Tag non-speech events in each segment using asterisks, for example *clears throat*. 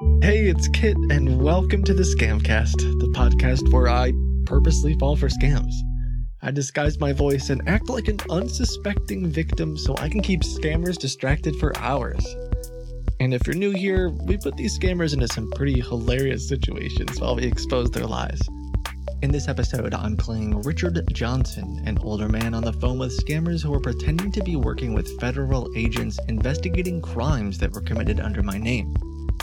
Hey, it's Kit, and welcome to the Scamcast, the podcast where I purposely fall for scams. I disguise my voice and act like an unsuspecting victim so I can keep scammers distracted for hours. And if you're new here, we put these scammers into some pretty hilarious situations while we expose their lies. In this episode, I'm playing Richard Johnson, an older man on the phone with scammers who are pretending to be working with federal agents investigating crimes that were committed under my name.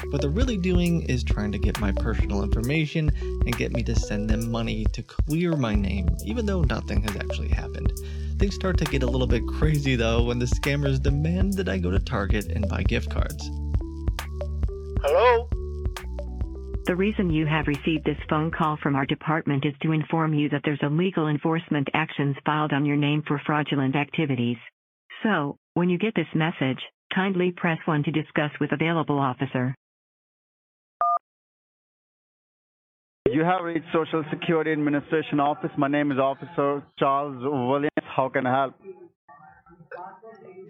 What they're really doing is trying to get my personal information and get me to send them money to clear my name, even though nothing has actually happened. Things start to get a little bit crazy though when the scammers demand that I go to Target and buy gift cards. Hello? The reason you have received this phone call from our department is to inform you that there's a legal enforcement actions filed on your name for fraudulent activities. So, when you get this message, kindly press 1 to discuss with available officer. You have reached Social Security Administration Office. My name is Officer Charles Williams. How can I help?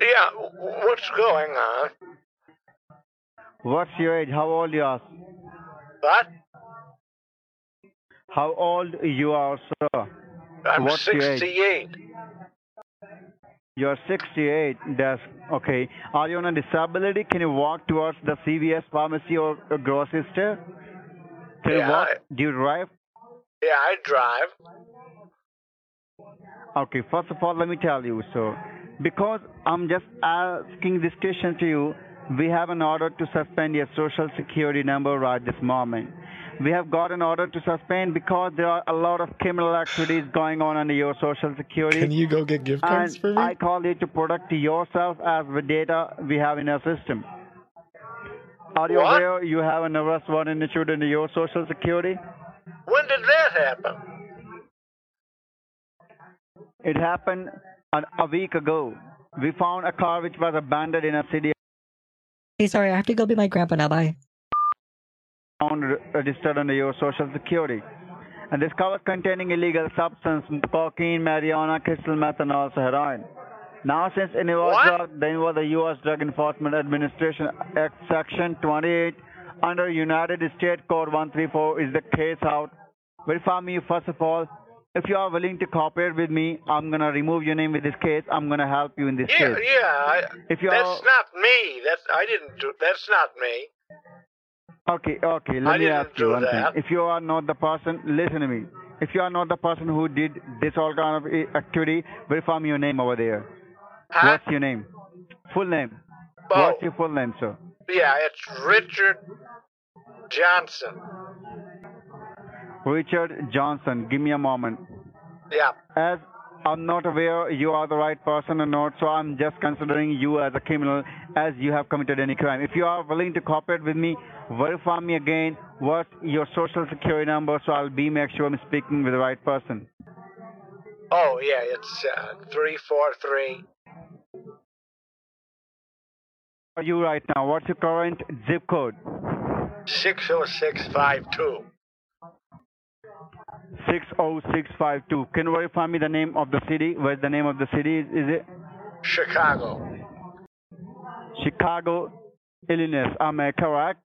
Yeah, what's going on? What's your age? How old you are? What? How old you are, sir? I'm What's your age? 68. You're 68. That's okay. Are you on a disability? Can you walk towards the CVS pharmacy or grocery store? Yeah, walk? I- Do you drive? Yeah, I drive. Okay, first of all, let me tell you, so because I'm just asking this question to you, we have an order to suspend your social security number right this moment. We have got an order to suspend because there are a lot of criminal activities *sighs* going on under your social security. Can you go get gift cards and for me? I call you to protect yourself as the data we have in our system. Are you What? aware you have an arrest warrant issued under your social security? When did that happen? It happened an, a week ago. We found a car which was abandoned in a city Hey, sorry, I have to go be my grandpa now. Bye. found re- registered under your social security. And this car was containing illegal substance, cocaine, marijuana, crystal meth, and also heroin. Now, since it was then was the U.S. Drug Enforcement Administration Act Section 28 under United States Code 134 is the case out. Verify me, first of all. If you are willing to cooperate with me, I'm going to remove your name with this case. I'm going to help you in this Yeah, case. yeah. I, If you that's not me. That's I didn't do. That's not me. Okay, okay. Let I me didn't ask you one that. thing. If you are not the person, listen to me. If you are not the person who did this all kind of eh, activity, verify me your name over there. Huh? What's your name? Full name. Oh, What's your full name, sir? yeah. It's Richard Johnson. Richard Johnson. Give me a moment. Yeah. As I'm not aware you are the right person or not, so I'm just considering you as a criminal as you have committed any crime. If you are willing to cooperate with me, verify me again what's your social security number so I'll be make sure I'm speaking with the right person. Oh, yeah. It's uh, three four three. are you right now? What's your current zip code? 60652. 60652. Can you verify me the name of the city? Where's the name of the city? Is, is it Chicago. Chicago, Illinois? Am I correct?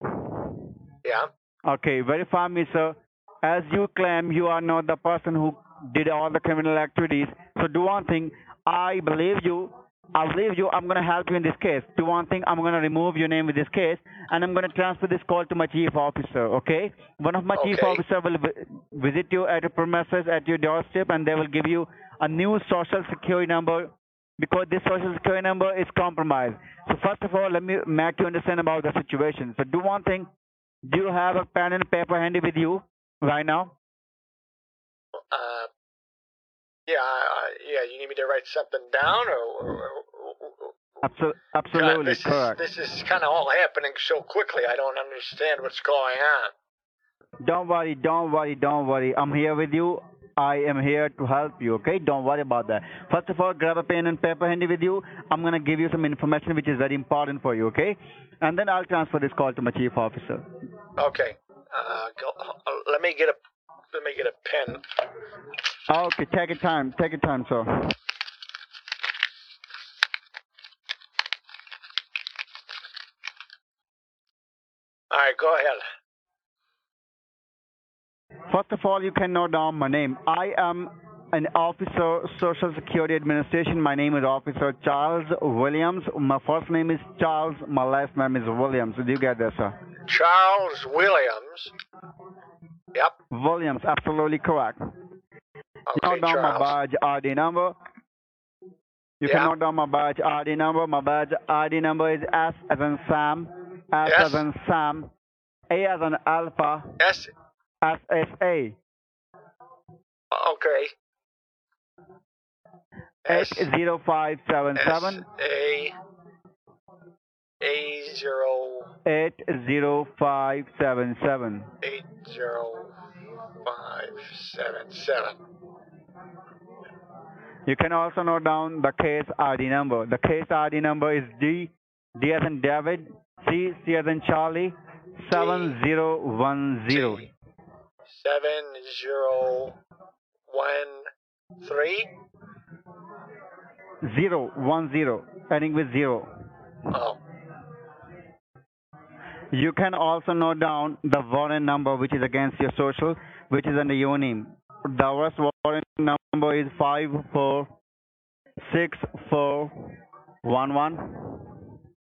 Yeah. Okay, verify me, sir. As you claim you are not the person who did all the criminal activities, so do one thing. I believe you. I believe you. I'm going to help you in this case. Do one thing. I'm going to remove your name with this case, and I'm going to transfer this call to my chief officer. Okay? One of my chief Okay. officer will visit you at your premises at your doorstep, and they will give you a new social security number because this social security number is compromised. So first of all, let me make you understand about the situation. So do one thing. Do you have a pen and paper handy with you right now? Uh, yeah, I- yeah. You need me to write something down, or, or, or- Absol- God, absolutely this correct. is this is kind of all happening so quickly. I don't understand what's going on. Don't worry, don't worry, don't worry. I'm here with you. I am here to help you, okay? Don't worry about that. First of all, grab a pen and paper handy with you. I'm going to give you some information which is very important for you, okay? And then I'll transfer this call to my chief officer. Okay. Uh, go, uh, let me get a let me get a pen. Oh, okay, take your time. Take your time, sir. All right, go ahead. First of all, you can note down my name. I am an officer, Social Security Administration. My name is Officer Charles Williams. My first name is Charles. My last name is Williams. Did you get that, sir? Charles Williams. Yep. Williams, absolutely correct. Okay, note down my badge ID number. You Yeah. can note down my badge ID number. My badge ID number is S as in Sam, S Yes. as in Sam, A as in Alpha, S. S S A. Okay. Eight S. zero five seven seven A. A zero eight zero five seven seven. eight zero five seven seven. You can also note down the case ID number. The case ID number is D, D as in David, C, C as in Charlie, 7010. T. Seven zero one three. Zero, one zero, ending with zero. Oh. You can also note down the warrant number which is against your social, which is under your name. The arrest warrant number is 546411.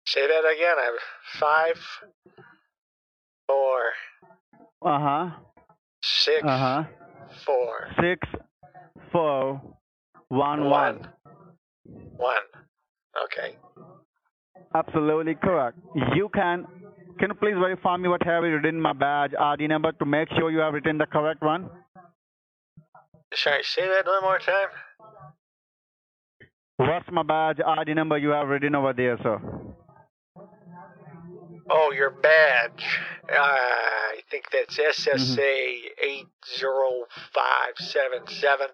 Say that again. I five, four, Uh huh. six, Uh huh. four, Six, four, one, one, one. one. Okay. Absolutely correct. You can. Can you please verify me what have you written my badge ID number to make sure you have written the correct one? Sorry, say that one more time. What's my badge ID number you have written over there, sir? Oh, your badge. Uh, I think that's SSA eight zero five seven seven,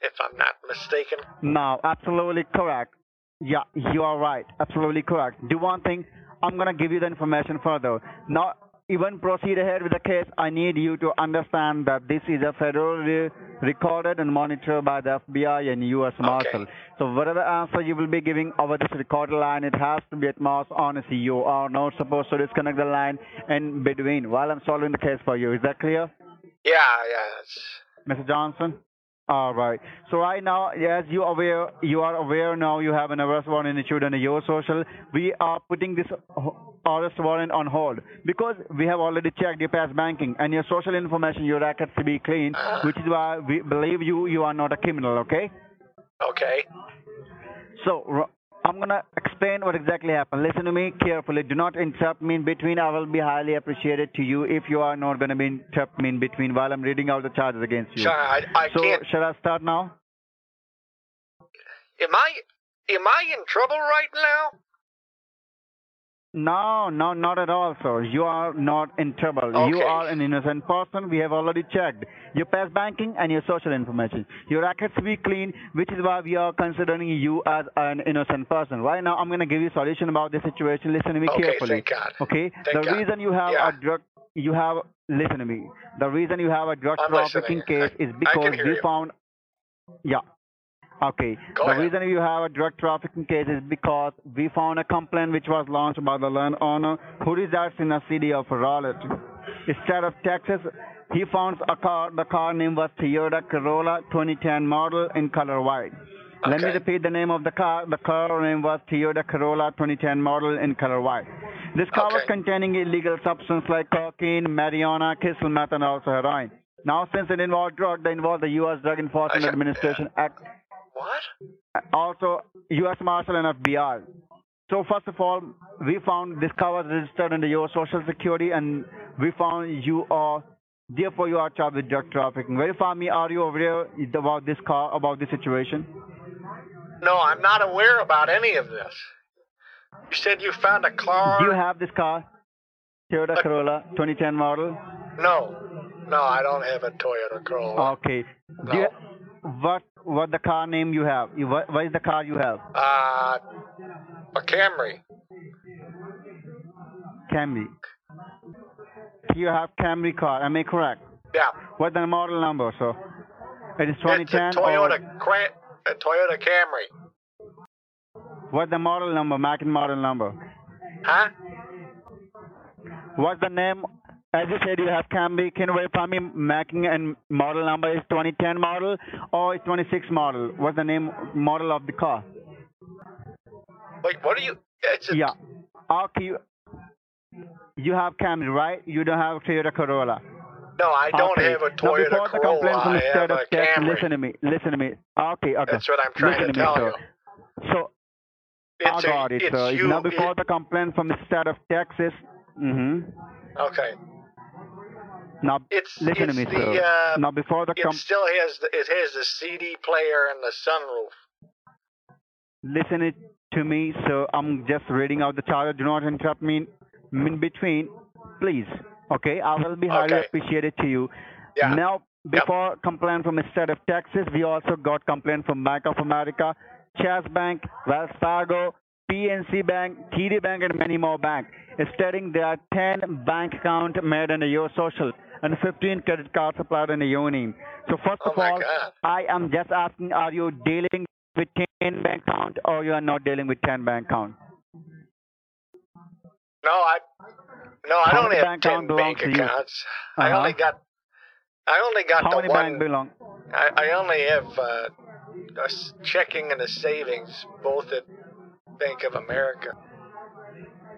if I'm not mistaken. No, absolutely correct. Yeah, you are right. Absolutely correct. Do one thing. I'm gonna give you the information further. Now, even proceed ahead with the case. I need you to understand that this is a federally recorded and monitored by the FBI and U.S. Marshal. So whatever answer you will be giving over this recorded line, it has to be at most honest. You are not supposed to disconnect the line in between while I'm solving the case for you. Is that clear? Yeah, yeah. Mr. Johnson? All right. So right now, as you aware, you are aware now you have an arrest warrant issued under your social. We are putting this arrest warrant on hold because we have already checked your past banking and your social information, your records to be clean, which is why we believe you you are not a criminal. Okay. okay. So I'm gonna explain what exactly happened. Listen to me carefully. Do not interrupt me in between. I will be highly appreciated to you if you are not gonna be interrupt me in between while I'm reading out the charges against you. I, I So can't. shall I start now? Am I am I in trouble right now? No, no, not at all, sir. You are not in trouble. You are an innocent person. We have already checked your past banking and your social information. Your records be clean, which is why we are considering you as an innocent person. Right now, I'm going to give you a solution about this situation. Listen to me Okay, carefully. thank God. Okay? Thank the God. reason you have Yeah. a drug, you have, listen to me. The reason you have a drug I'm trafficking listening. case I- is because we you. found, yeah. Okay. Go the ahead. reason you have a drug trafficking case is because we found a complaint which was launched by the landowner who resides in the city of Raleigh. Instead of Texas, he found a car. The car name was Toyota Corolla 2010 model in color white. Let me repeat the name of the car. The car name was Toyota Corolla 2010 model in color white. This car was containing illegal substance like cocaine, marijuana, crystal meth, and also heroin. Now, since it involved drug, they involved the U.S. Drug Enforcement I- Administration Act What? also U.S. Marshal and FBI. So first of all, we found this car was registered under your Social Security, and we found you are therefore you are charged with drug trafficking. Verify me, are you aware about this car, about this situation? No, I'm not aware about any of this. You said you found a car. Do you have this car, Toyota Uh, Corolla 2010 model? No, no, I don't have a Toyota Corolla. Okay. You, what what the car name you have? You, what, what is the car you have? Uh, a Camry. Camry. You have Camry car. Am I correct? Yeah, What's the model number, sir? It is it's a 2010 Toyota, Cran- a Toyota Camry. what's the model number, make and model number? Huh? What's the name? As you said, you have Camry. Can you verify me making and model number is 2010 model or is 26 model? What's the name model of the car? Wait, what are you? It's a, Yeah. Okay. You, have Camry, right? You don't have Toyota Corolla. No, I don't Okay. have a Now, Toyota before the Corolla. complaint from I the have state of a Texas, Camry. listen to me. Listen to me. Okay, okay. That's what I'm trying listen to me, tell you. So I It's got a, it, it's sir. you. now, before it- the complaint from the state of Texas, Mm-hmm. okay. Now It's listen it's to me, the sir. uh, now, before the it still has the, it has the CD player and the sunroof. listen it to me, sir. I'm just reading out the charter. Do not interrupt me in, between, please. Okay, I will be highly Okay. appreciated to you. Yeah. Now, before complaint from the state of Texas, we also got complaint from Bank of America, Chase Bank, Wells Fargo, PNC Bank, TD Bank, and many more banks, stating there are 10 bank accounts made under your social and 15 credit cards applied in your name. So first Oh of all, God. I am just asking, are you dealing with 10 bank account or you are not dealing with 10 bank account? No, I no, I How don't have bank ten account bank accounts. I Uh-huh. only got I only got How the many one. bank belong? I, I only have uh, a checking and a savings, both at Bank of America.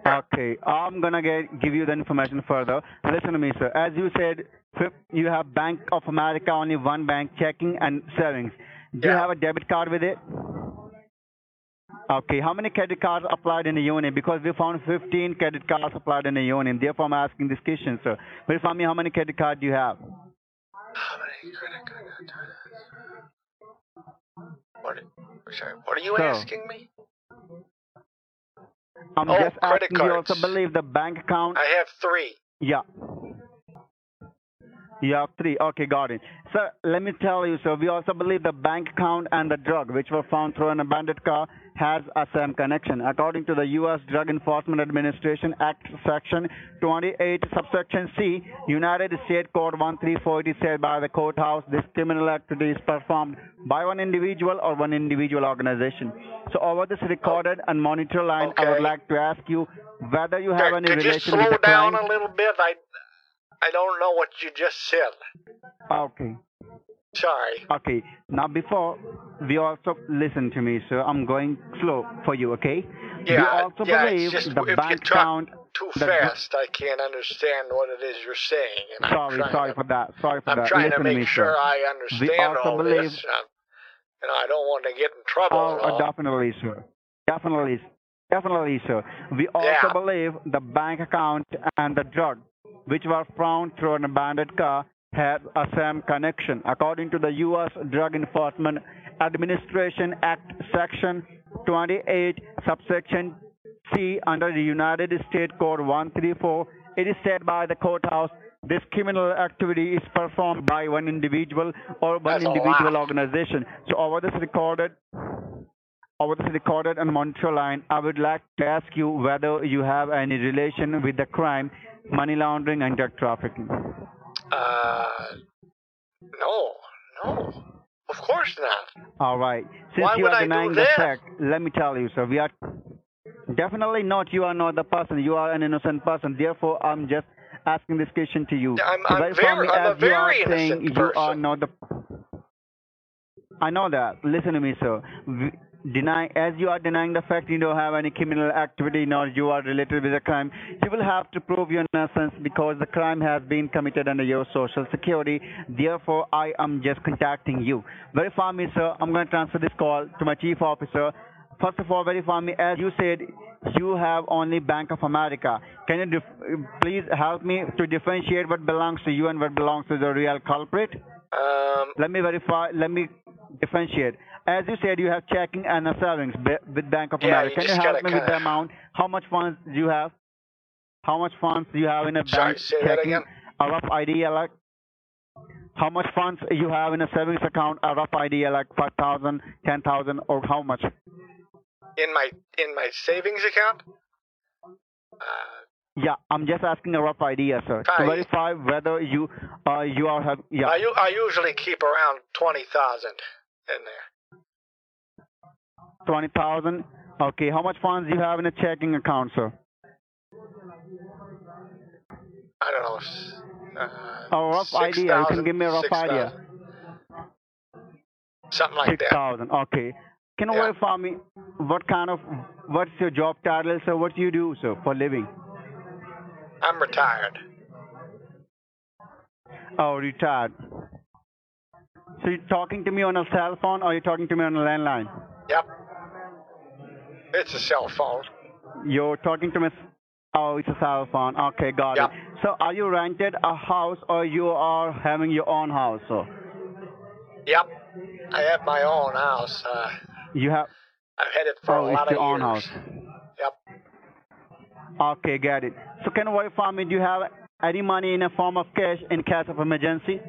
Okay, I'm gonna get, give you the information further. Listen to me, sir. As you said, you have Bank of America, only one bank checking and savings. Do you have a debit card with it? Okay, how many credit cards applied in the union? Because we found 15 credit cards applied in the union. Therefore, I'm asking this question, sir. Verify me how many credit cards you have. How many credit cards? What? Sorry, what are you So- asking me? I'm Oh, just asking you also believe the bank account I have three. Yeah. You have three. Okay, got it. So let me tell you, so we also believe the bank account and the drug, which were found through an abandoned car, has a same connection. According to the U.S. Drug Enforcement Administration Act, Section 28, subsection C, United States Code 134, it is said by the courthouse, this criminal activity is performed by one individual or one individual organization. So over this recorded and monitor line, I would like to ask you whether you have Could- any Could you relation with slow down a little bit? I I don't know what you just said. Okay. Sorry. Okay. Now before we also listen to me, sir. I'm going slow for you, okay? we Yeah, also yeah, believe just the bank account. Too the- fast. I can't understand what it is you're saying. And I'm Sorry, sorry to, for that. Sorry for I'm that. trying listen to make me, sure sir. I understand all believe- this. Um, and I don't want to get in trouble. Oh, definitely, sir. Definitely, definitely, sir. We also Yeah. believe the bank account and the drug, which were found through an abandoned car, had a same connection. According to the U.S. Drug Enforcement Administration Act, Section 28, subsection C, under the United States Code 134, it is said by the courthouse this criminal activity is performed by one individual or one That's individual organization. So over this recorded over this recorded and monitor line, I would like to ask you whether you have any relation with the crime, money laundering and drug trafficking. Uh, no, no, of course not. All right. Since Why you are denying the fact, let me tell you, sir, we are definitely not. You are not the person. You are an innocent person. Therefore, I'm just asking this question to you. I'm- So I'm very- I'm a as you are very saying innocent you are person. not the. I know that. Listen to me, sir. Deny as you are denying the fact you don't have any criminal activity nor you are related with a crime, you will have to prove your innocence because the crime has been committed under your social security. Therefore, I am just contacting you. Verify me, sir. I'm going to transfer this call to my chief officer. First of all, verify me. As you said, you have only Bank of America. Can you please help me to differentiate what belongs to you and what belongs to the real culprit? Um, Let me verify. Let me differentiate. As you said, you have checking and a savings with Bank of Yeah, America. you Can you help me with the amount? How much funds do you have? How much funds do you have in a Sorry, bank checking? again? A rough idea, like how much funds you have in a savings account? A rough idea, like five thousand, ten thousand, or how much? in my in my savings account. Uh, Yeah, I'm just asking a rough idea, sir, to verify whether you uh, you are have yeah. I, I usually keep around twenty thousand in there. Twenty thousand. Okay, how much funds you have in a checking account, sir? I don't know. Uh, A rough idea. You can give me a rough idea. 6,000. Something like Six that. thousand. Okay. Can you Yeah. verify me what kind of what's your job title, sir? What do you do, sir, for living? I'm retired. Oh, retired. So you're talking to me on a cell phone or you're talking to me on a landline? Yep. It's a cell phone. You're talking to me. Oh, it's a cell phone. Okay, got Yep. it. So are you rented a house or you are having your own house, So? Yep. I have my own house. Uh, You have. I've had it for Oh, a it's lot your of own years. house. Yep. Okay, got it. So can you verify me? Do you have any money in a form of cash in case of emergency,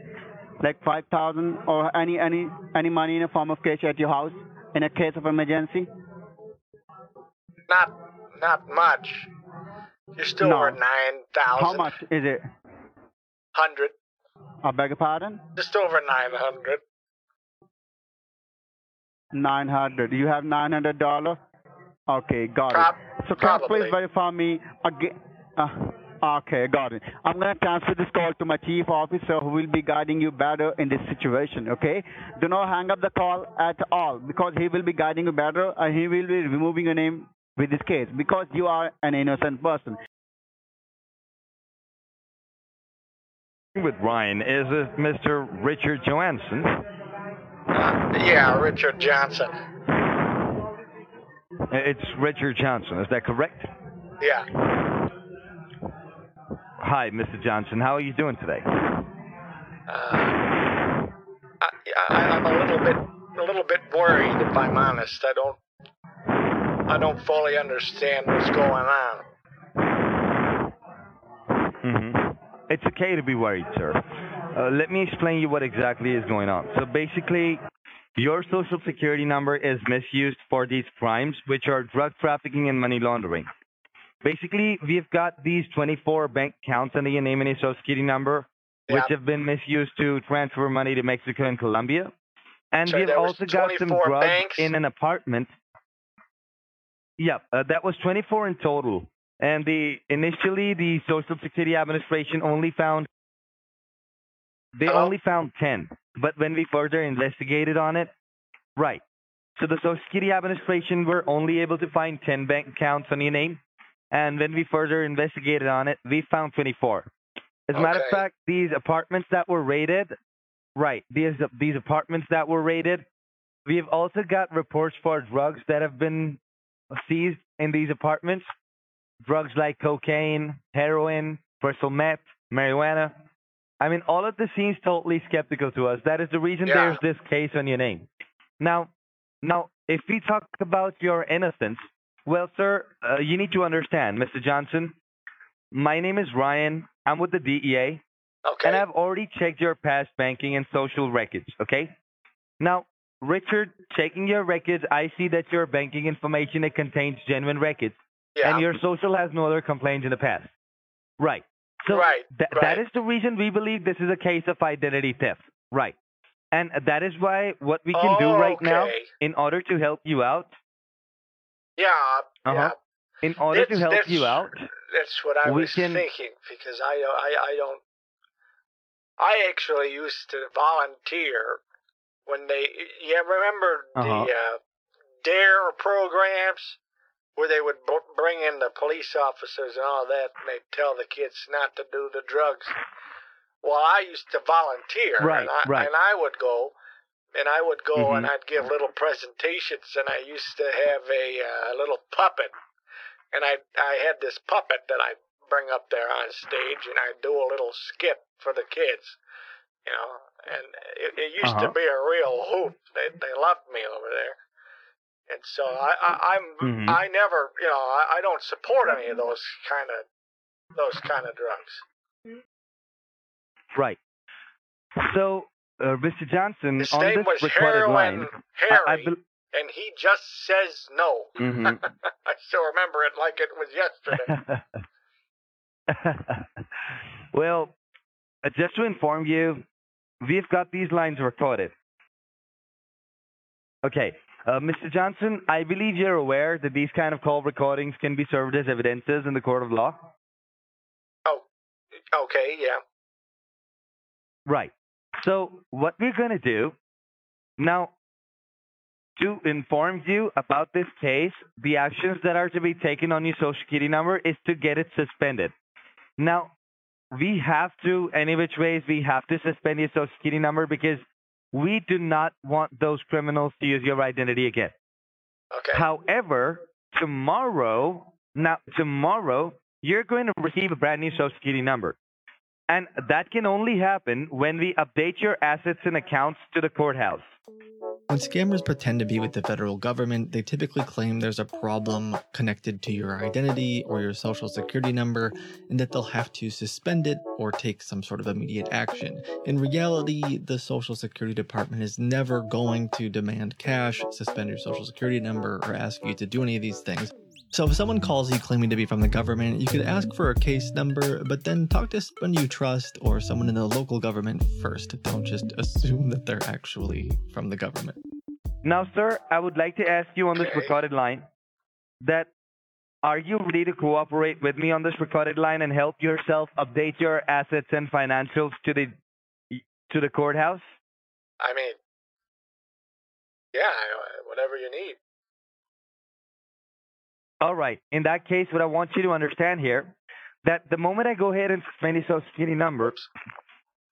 like five thousand or any any any money in a form of cash at your house in a case of emergency? Not not much. Just No. over nine thousand. How much is it? Hundred. I beg your pardon? Just over nine hundred. Nine hundred. You have nine hundred dollar. Okay, got Prob- it. So can please verify me again? Uh, okay, got it. I'm gonna transfer this call to my chief officer, who will be guiding you better in this situation. Okay? Do not hang up the call at all, because he will be guiding you better, and he will be removing your name with this case, because you are an innocent person. with Ryan is it Mr. Richard Johansson. Yeah, Richard Johnson. It's Richard Johnson, is that correct? Yeah. Hi, Mr. Johnson. How are you doing today? Uh, I, I, I'm a little bit a little bit worried, if I'm honest. I don't I don't fully understand what's going on. hmm It's okay to be worried, sir. Uh, let me explain you what exactly is going on. So basically, your social security number is misused for these crimes, which are drug trafficking and money laundering. Basically, we've got these 24 bank accounts under your name and your social security number, which have been misused to transfer money to Mexico and Colombia. And So we've also got some drugs banks? in an apartment. Yep, uh, that was 24 in total. And the initially the Social Security Administration only found they Hello? only found 10. But when we further investigated on it, right. So the Social Security Administration were only able to find 10 bank accounts on your name. And when we further investigated on it, we found 24. As a matter of fact, these apartments that were raided, right, these these apartments that were raided, we've also got reports for drugs that have been seized in these apartments. Drugs like cocaine, heroin, crystal meth, marijuana. I mean, all of this seems totally skeptical to us. That is the reason Yeah. there's this case on your name. Now, now, if we talk about your innocence, well, sir, uh, you need to understand, Mr. Johnson. My name is Ryan. I'm with the DEA, Okay. and I've already checked your past banking and social records. Okay. Now, Richard, checking your records, I see that your banking information it contains genuine records, yeah. and your social has no other complaints in the past. Right. So Right, tha- right. that is the reason we believe this is a case of identity theft. Right. And that is why what we can do Oh, right now, in order to help you out, Yeah. Uh-huh. Yeah. in order to help you out, That's what I was can- thinking because I, I I don't. I actually used to volunteer when they. Yeah, remember Uh-huh. the uh, Dare programs where they would b- bring in the police officers and all that, and they'd tell the kids not to do the drugs. Well, I used to volunteer, Right, and, I, right. and I would go, and I would go and Mhm. I'd give little presentations, and I used to have a uh, little puppet, and I I had this puppet that I bring up there on stage, and I'd do a little skit for the kids, you know, and it, it used to Uh-huh. be a real hoot. They they loved me over there, and so I, I I'm Mhm. I never you know I, I don't support any of those kind of those kind of drugs. right. So, uh, Mr. Johnson, His on name this was recorded Heroin line, Harry, I, I bel and he just says no. Mhm. *laughs* I still remember it like it was yesterday. *laughs* well, uh, just to inform you, we've got these lines recorded. Okay. Uh, Mr. Johnson, I believe you're aware that these kind of call recordings can be served as evidences in the court of law. oh, Okay, yeah. Right. So what we're going to do now to inform you about this case, the actions that are to be taken on your social security number is to get it suspended. Now, we have to, any which ways, we have to suspend your social security number because we do not want those criminals to use your identity again. Okay. However, tomorrow, now tomorrow, you're going to receive a brand new social security number. And that can only happen when we update your assets and accounts to the courthouse. When scammers pretend to be with the federal government, they typically claim there's a problem connected to your identity or your social security number, and that they'll have to suspend it or take some sort of immediate action. In reality, the Social Security Department is never going to demand cash, suspend your social security number, or ask you to do any of these things. So if someone calls you claiming to be from the government, you could ask for a case number, but then talk to someone you trust or someone in the local government first. Don't just assume that they're actually from the government. Now, sir, I would like to ask you on this recorded line that are you ready to cooperate with me on this recorded line and help yourself update your assets and financials to the to the courthouse? I mean, yeah, whatever you need. All right. In that case, what I want you to understand here that the moment I go ahead and suspend your social security number,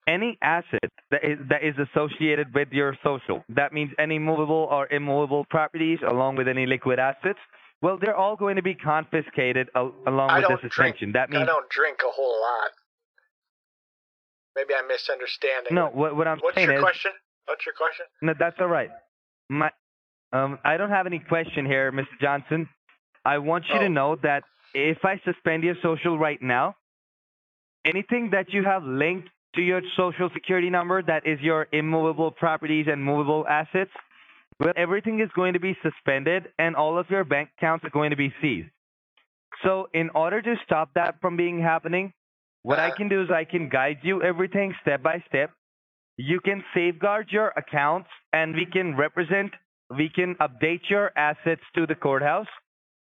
any asset that is that is associated with your social, that means any movable or immovable properties, along with any liquid assets, well, they're all going to be confiscated al- along I with this suspension. That I don't drink a whole lot. Maybe I'm misunderstanding. no. What, what I'm What's saying your is question? What's your question? no. That's all right. My, um, I don't have any question here, Mr. Johnson. I want you Oh. to know that if I suspend your social right now, anything that you have linked to your social security number that is your immovable properties and movable assets, well, everything is going to be suspended and all of your bank accounts are going to be seized. So, in order to stop that from being happening, what I Uh. can do is I can guide you everything step by step. You can safeguard your accounts and we can represent, we can update your assets to the courthouse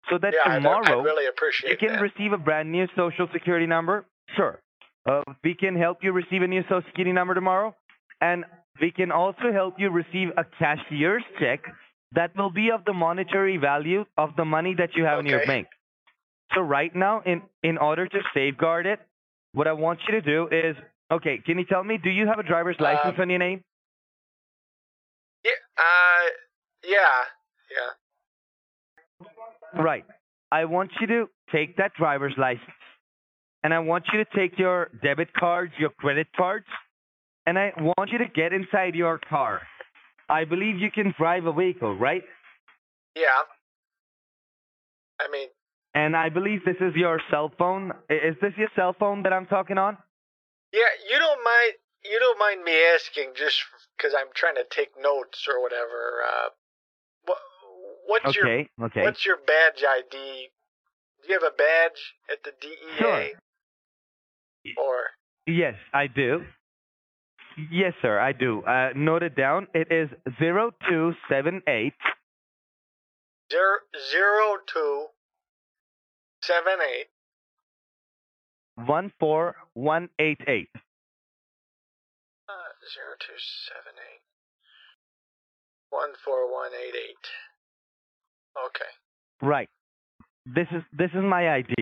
so that yeah, tomorrow I really appreciate you can that. receive a brand new social security number. Sure. Uh, we can help you receive a new social security number tomorrow. And we can also help you receive a cashier's check that will be of the monetary value of the money that you have in your bank. So right now, in, in order to safeguard it, what I want you to do is, okay, can you tell me, do you have a driver's Uh, license on your name? yeah, uh, yeah, yeah. Right. I want you to take that driver's license and I want you to take your debit cards, your credit cards, and I want you to get inside your car. I believe you can drive a vehicle, right? Yeah. I mean, And I believe this is your cell phone. Is this your cell phone that I'm talking on? yeah, you don't mind you don't mind me asking just because I'm trying to take notes or whatever. Uh, what's your Okay, okay. what's your badge ID? Do you have a badge at the DEA? Sure. Or Yes, I do. Yes, sir, I do. Uh, note it down. It is 0278 zero zero two seven eight 14188. uh, zero two seven eight one four one eight eight. Okay. Right. This is this is my ID.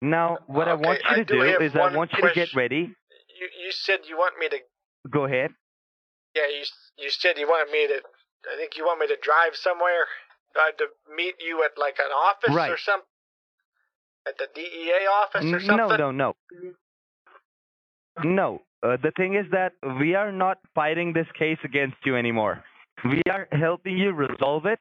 Now, what I want you to do do is I want you to get ready. You you said you want me to Go ahead. yeah you you said you want me to I think you want me to drive somewhere uh, to meet you at like an office Right. or some at the DEA office or something. No, no, no. No. Uh, the thing is that we are not fighting this case against you anymore. We are helping you resolve it.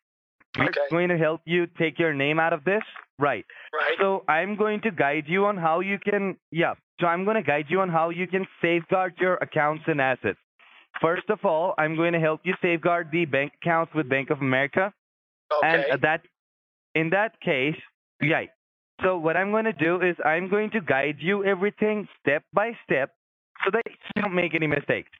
We're going to help you take your name out of this. Right. Right. So I'm going to guide you on how you can, yeah. So I'm going to guide you on how you can safeguard your accounts and assets. First of all, I'm going to help you safeguard the bank accounts with Bank of America. okay. And that, in that case, yeah. So what I'm going to do is I'm going to guide you everything step by step so that you don't make any mistakes.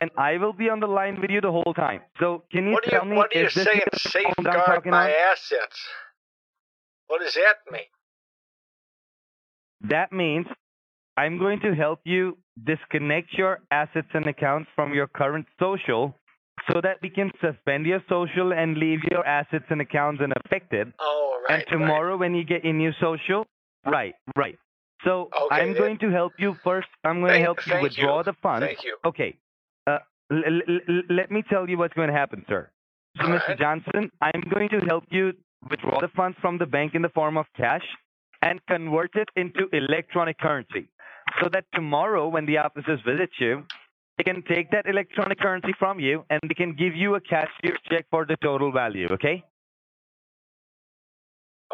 And I will be on the line with you the whole time. So can you do tell me what are you is this saying? the phone that I'm Safeguard my on? assets. What does that mean? That means I'm going to help you disconnect your assets and accounts from your current social so that we can suspend your social and leave your assets and accounts unaffected. Oh, right. and tomorrow when you get your new social, right, right. So Okay, I'm yeah. going to help you first. I'm going Thank- to help you withdraw you. the funds. Thank you. Okay. Uh, l- l- l- let me tell you what's going to happen, sir. So, All Mr. right. Johnson, I'm going to help you withdraw the funds from the bank in the form of cash and convert it into electronic currency so that tomorrow when the officers visit you, they can take that electronic currency from you and they can give you a cashier's check for the total value, okay?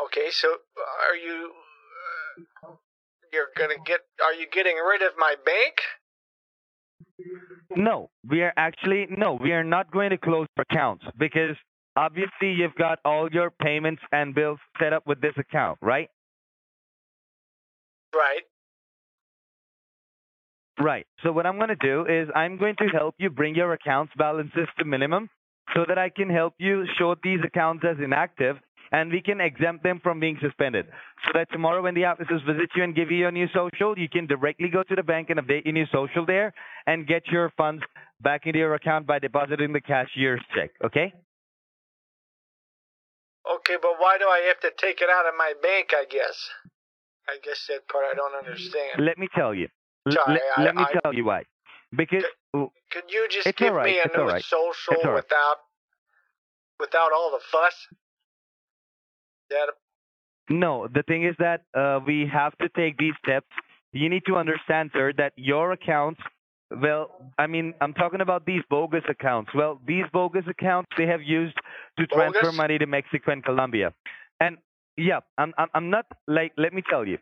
Okay, so are you uh, you're gonna get? Are you getting rid of my bank? No, we are actually no, we are not going to close accounts because obviously you've got all your payments and bills set up with this account, right? Right. Right. So what I'm going to do is I'm going to help you bring your accounts balances to minimum so that I can help you show these accounts as inactive and we can exempt them from being suspended. So that tomorrow when the officers visit you and give you your new social, you can directly go to the bank and update your new social there and get your funds back into your account by depositing the cashier's check, okay? Okay, but why do I have to take it out of my bank? I guess. I guess that part I don't understand. Let me tell you. Sorry, let, I- let me I- tell you why. Because Could you just give right, me a new right, social right. without without all the fuss? That No, the thing is that uh, we have to take these steps. You need to understand, sir, that your accounts, well, I mean, I'm talking about these bogus accounts. Well, these bogus accounts they have used to transfer Bogus? money to Mexico and Colombia. And yeah, I'm, I'm, I'm not like, let me tell you,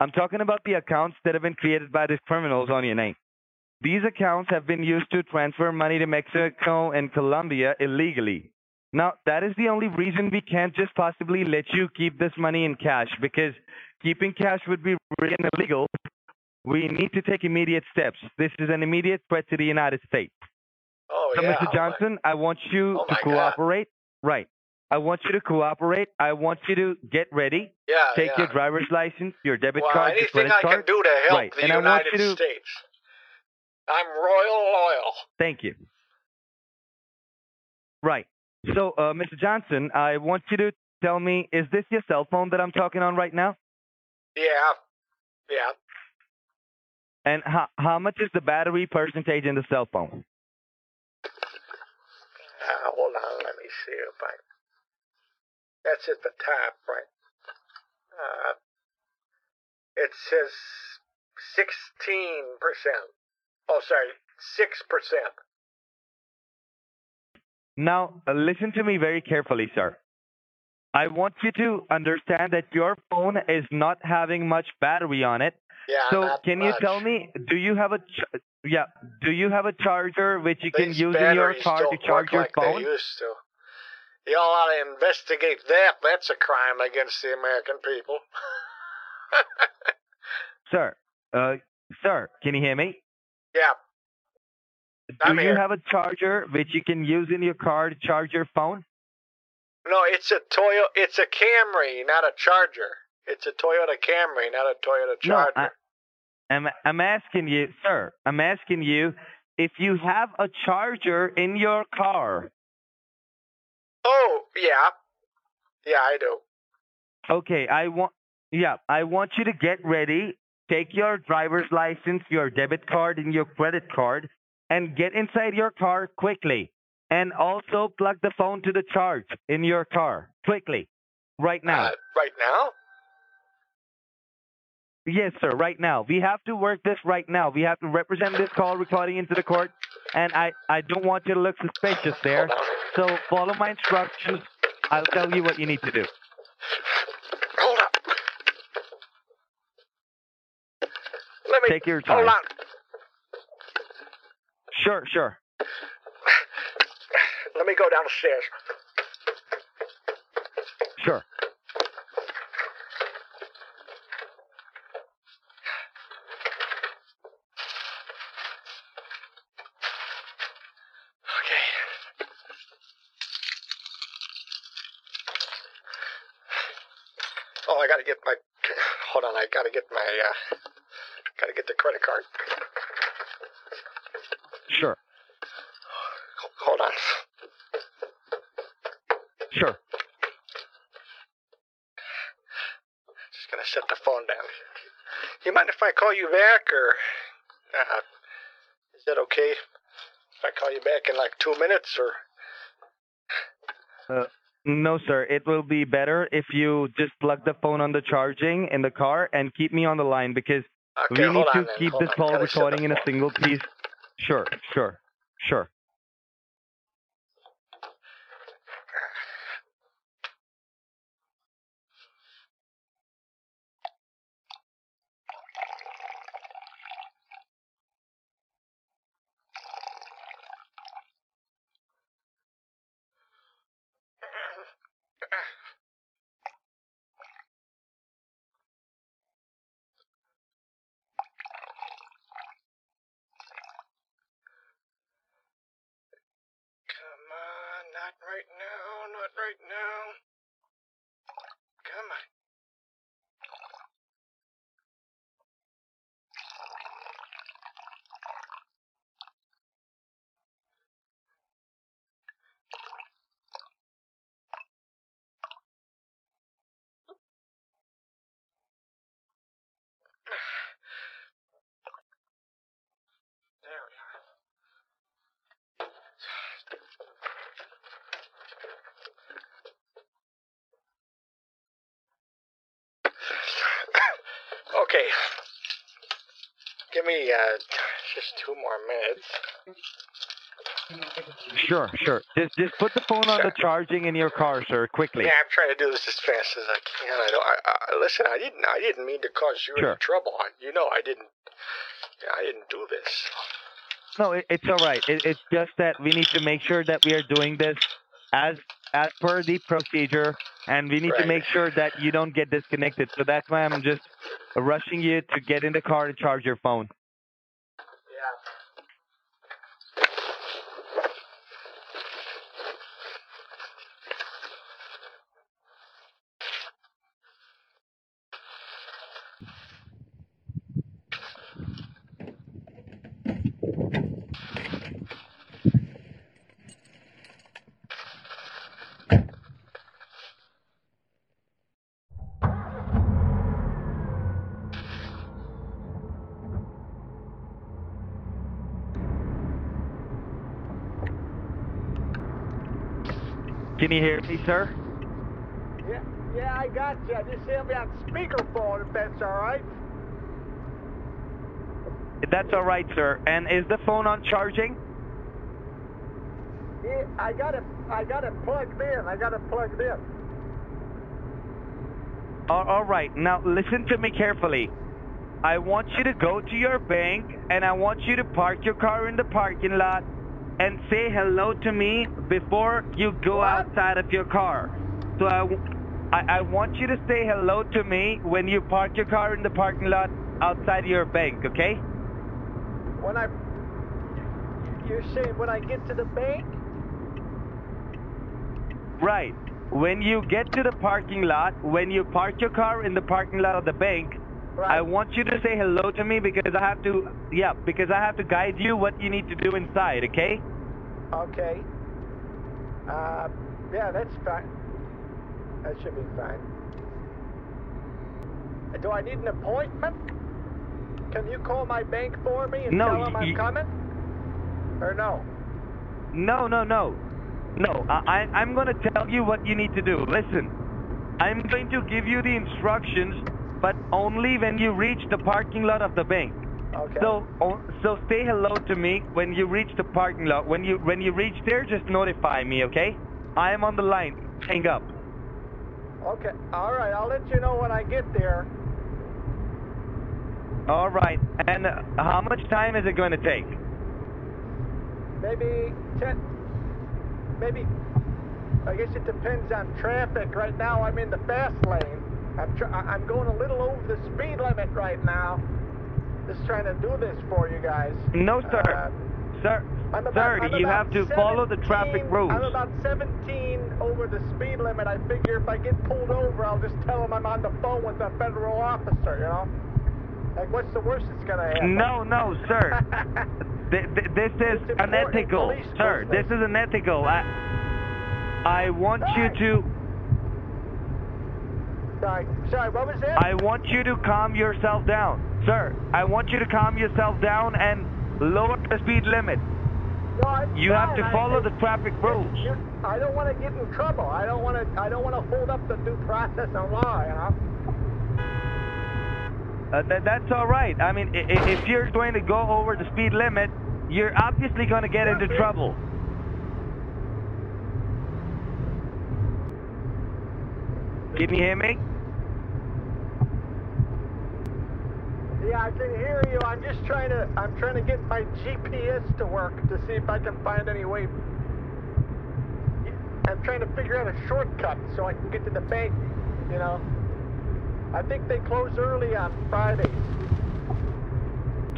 I'm talking about the accounts that have been created by these criminals on your name. These accounts have been used to transfer money to Mexico and Colombia illegally. Now, that is the only reason we can't just possibly let you keep this money in cash because keeping cash would be really illegal. We need to take immediate steps. This is an immediate threat to the United States. oh So, yeah. Oh, Mr. Johnson, I want you Oh to my God. cooperate. Right. I want you to cooperate. I want you to get ready. yeah, Take yeah. your driver's license, your debit well, card, your anything credit I card. can do to help Right, the and I want United you to- States. I'm royal loyal. Thank you. Right. So, uh, Mr. Johnson, I want you to tell me, is this your cell phone that I'm talking on right now? Yeah, yeah. And how, how much is the battery percentage in the cell phone? Uh, hold on, let me see if I. That's at the top, right? Uh, it says sixteen percent. Oh, sorry, six percent. Now, uh, listen to me very carefully, sir. I want you to understand that your phone is not having much battery on it. Yeah. So, can you tell me, do you have a ch- yeah, do you have a charger which you can use in your car to charge your like phone? They used to. Y'all ought to investigate that. That's a crime against the American people. *laughs* Sir, uh, sir, can you hear me? yeah. Do I'm you here. have a charger which you can use in your car to charge your phone? No, it's a Toyota. It's a Camry, not a Charger. It's a Toyota Camry, not a Toyota Charger. No, I, I'm, I'm asking you, sir, I'm asking you if you have a charger in your car. Oh, yeah. Yeah, I do. Okay, I want, yeah, I want you to get ready. Take your driver's license, your debit card, and your credit card, and get inside your car quickly. And also plug the phone to the charge in your car quickly, right now. Uh, right now? Yes, sir, right now. We have to work this right now. We have to represent this call recording into the court, and I, I don't want you to look suspicious there. So follow my instructions. I'll tell you what you need to do. Hold up. Let me Take your hold time. on. Sure, sure. Let me go downstairs. Sure. Okay. Oh, I gotta get my. Hold on, I gotta get my uh, Gotta get the credit card. Sure. Hold on. Sure. Just gonna set the phone down. You mind if I call you back, or uh, is that okay? If I call you back in like two minutes, or No, sir. It will be better if you just plug the phone on the charging in the car and keep me on the line because okay, we need hold to on then, keep hold this on. call Gotta set the recording in a single piece. Sure, sure, sure. Come on, not right now, not right now. Come on. There we are. okay. Uh, just two more minutes. Sure, sure. Just just put the phone on the charging in your car, sir, quickly. Yeah, I'm trying to do this as fast as I can. I don't. I, I, listen, I didn't. I didn't mean to cause you Sure. any trouble. I, you know, I didn't. I didn't do this. No, it, it's all right. It, it's just that we need to make sure that we are doing this as as per the procedure, and we need to make sure that you don't get disconnected. So that's why I'm just rushing you to get in the car to charge your phone. You hear me, sir? Yeah, yeah, I got you. Just have me on speakerphone if that's all right. That's all right, sir. And is the phone on charging? Yeah, I got it. I got it plugged in. I got it plugged in. All, all right. Now listen to me carefully. I want you to go to your bank and I want you to park your car in the parking lot and say hello to me before you go What? outside of your car. So I, I want you to say hello to me when you park your car in the parking lot outside your bank, okay? When I, you're saying when I get to the bank? Right. When you get to the parking lot, when you park your car in the parking lot of the bank, I want you to say hello to me because I have to, yeah, because I have to guide you what you need to do inside, okay? Okay. Uh, yeah, that's fine. That should be fine. Do I need an appointment? Can you call my bank for me and No, tell them I'm coming? Or no? No, no, no. No, I, I- I'm going to tell you what you need to do. Listen, I'm going to give you the instructions, but only when you reach the parking lot of the bank. Okay. So, so say hello to me when you reach the parking lot. When you when you reach there, just notify me, okay? I am on the line. Hang up. Okay. All right. I'll let you know when I get there. All right. And uh, how much time is it going to take? Maybe ten. Maybe. I guess it depends on traffic. Right now, I'm in the fast lane. I'm I'm going a little over the speed limit right now. Just trying to do this for you guys. No, sir. Uh, sir, I'm about, sir, I'm you have to follow the traffic 17 rules. I'm about 17 over the speed limit. I figure if I get pulled over, I'll just tell them I'm on the phone with a federal officer, you know? Like, what's the worst that's gonna happen? No, no, sir. *laughs* Th- th- this is unethical, sir. This is unethical. I, I want you to, Sorry, sorry. What was that? I want you to calm yourself down, sir. I want you to calm yourself down and lower the speed limit. no, You have to follow I- the traffic rules. I don't want to get in trouble. I don't want to. I don't want to hold up the due process of law. You know. Uh, th- that's all right. I mean, i- i- if you're going to go over the speed limit, you're obviously going to get into trouble. Can you hear me? Yeah, I can hear you. I'm just trying to. I'm trying to get my GPS to work to see if I can find any way. I'm trying to figure out a shortcut so I can get to the bank. You know. I think they close early on Fridays.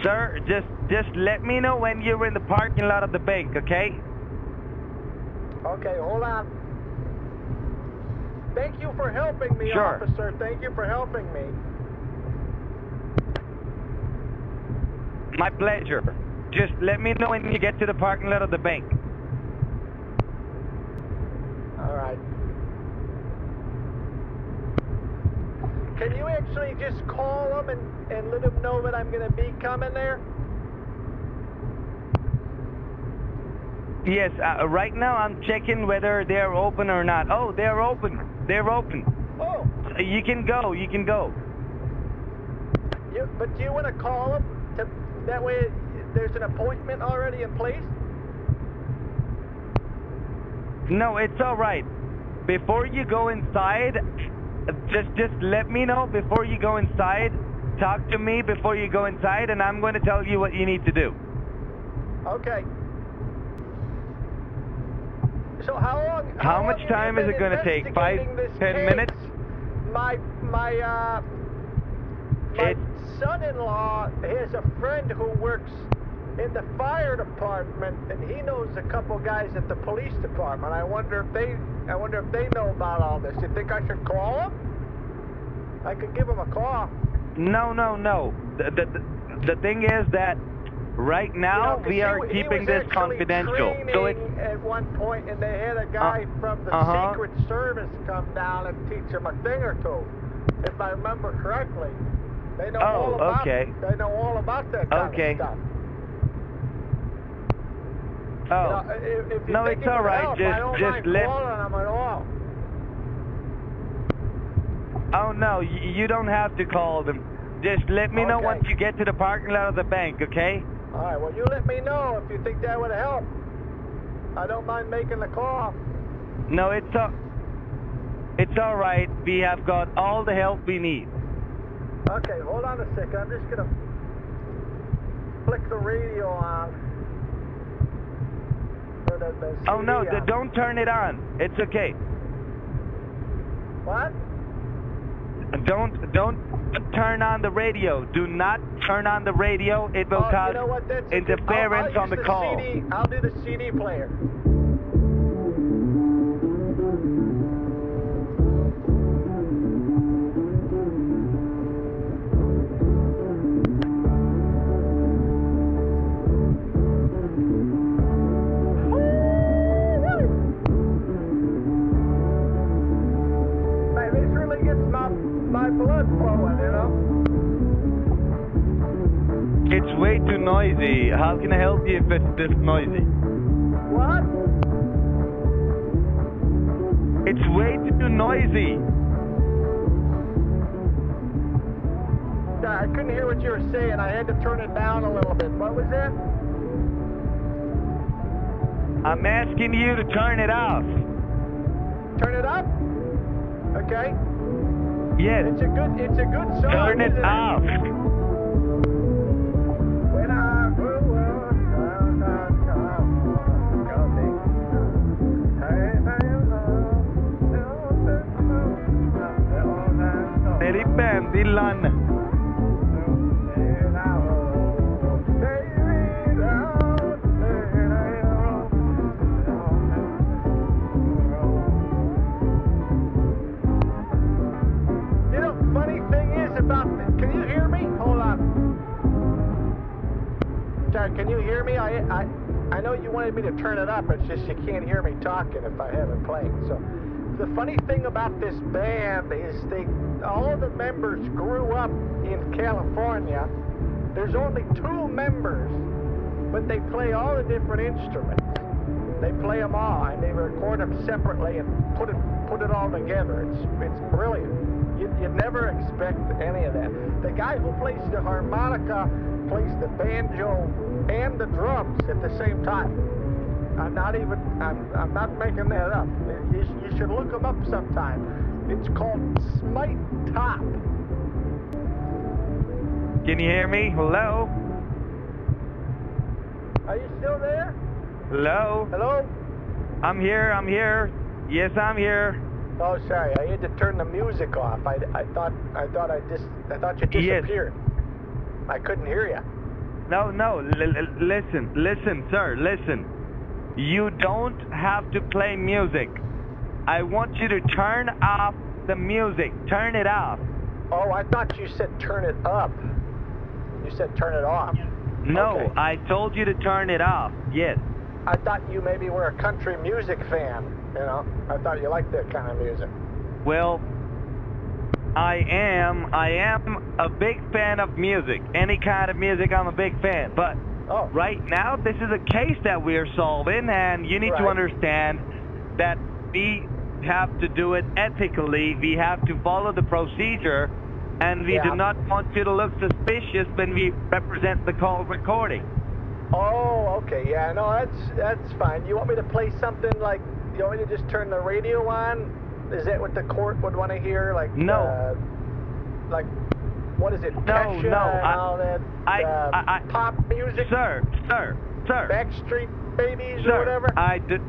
Sir, just just let me know when you're in the parking lot of the bank, okay? Okay, hold on. Thank you for helping me, Sure. officer. Thank you for helping me. My pleasure. Just let me know when you get to the parking lot of the bank. All right. Can you actually just call them and, and let them know that I'm going to be coming there? Yes, uh, right now I'm checking whether they're open or not. Oh, they're open. They're open. Oh, You can go. You can go. you, but do you want to call them? To, that way there's an appointment already in place? No, it's all right. Before you go inside, just just let me know before you go inside. Talk to me before you go inside, and I'm going to tell you what you need to do. Okay. So how long? How long much time is it gonna take? Five, ten case? minutes? My my uh my It- son-in-law has a friend who works in the fire department, and he knows a couple guys at the police department. I wonder if they I wonder if they know about all this. You think I should call them? I could give them a call. No, no, no. The the, the thing is that right now You know, we are he keeping was this confidential. So training at one point, and they had a guy from the uh-huh. Secret Service come down and teach him a thing or two, if I remember correctly. They know Oh, all about. okay. They know all about that kind Okay. of stuff. oh. You know, if, if No, it's all right. all would right. help, Just- I don't just let- calling them at all. Oh no, you, you don't have to call them. Just let me know once you get to the parking lot of the bank, okay? All right. Well, you let me know if you think that would help. I don't mind making the call. No, it's all, it's all right. We have got all the help we need. Okay, hold on a second. I'm just gonna flick the radio on. The, the Oh no, on. don't turn it on. It's okay. What? Don't don't turn on the radio. Do not turn on the radio. It will oh, cause you know interference I'll, I'll on the use call. CD. I'll do the CD player. How can I help you if it's this noisy? What? It's way too noisy. I couldn't hear what you were saying. I had to turn it down a little bit. What was that? I'm asking you to turn it off. Turn it up? Okay. Yes, It's a good it's a good song. turn it off. Dylan. can you hear me? I, I, I know you wanted me to turn it up. It's just you can't hear me talking if I have it playing. So the funny thing about this band is they, all the members grew up in California. There's only two members, but they play all the different instruments. They play them all, and they record them separately and put it put it all together. It's it's brilliant. You, you'd never expect any of that. The guy who plays the harmonica plays the banjo and the drums at the same time. I'm not even, I'm, I'm not making that up. You, you should look them up sometime. It's called Smite Top. Can you hear me? Hello? Are you still there? Hello? Hello? I'm here, I'm here. Yes, I'm here. Oh, sorry. I had to turn the music off. I, I thought I thought I just I thought you disappeared. Yes. I couldn't hear you. No, no, l- l- listen, listen, sir, listen. You don't have to play music. I want you to turn off the music. Turn it off. Oh, I thought you said turn it up. You said turn it off. No, Okay. I told you to turn it off. Yes. I thought you maybe were a country music fan. You know, I thought you liked that kind of music. Well, I am. I am a big fan of music. Any kind of music, I'm a big fan. But Oh, right now, this is a case that we are solving, and you need to understand that we have to do it ethically. We have to follow the procedure, and we Yeah. do not want you to look suspicious when we represent the call recording. Oh, okay. Yeah, no, that's that's fine. You want me to play something like? You want me to just turn the radio on? Is that what the court would want to hear? Like No. uh, like what is it? No, no, I- I- uh, I- I- pop music, Sir, sir, sir. Backstreet Babies Sir, or whatever. I did.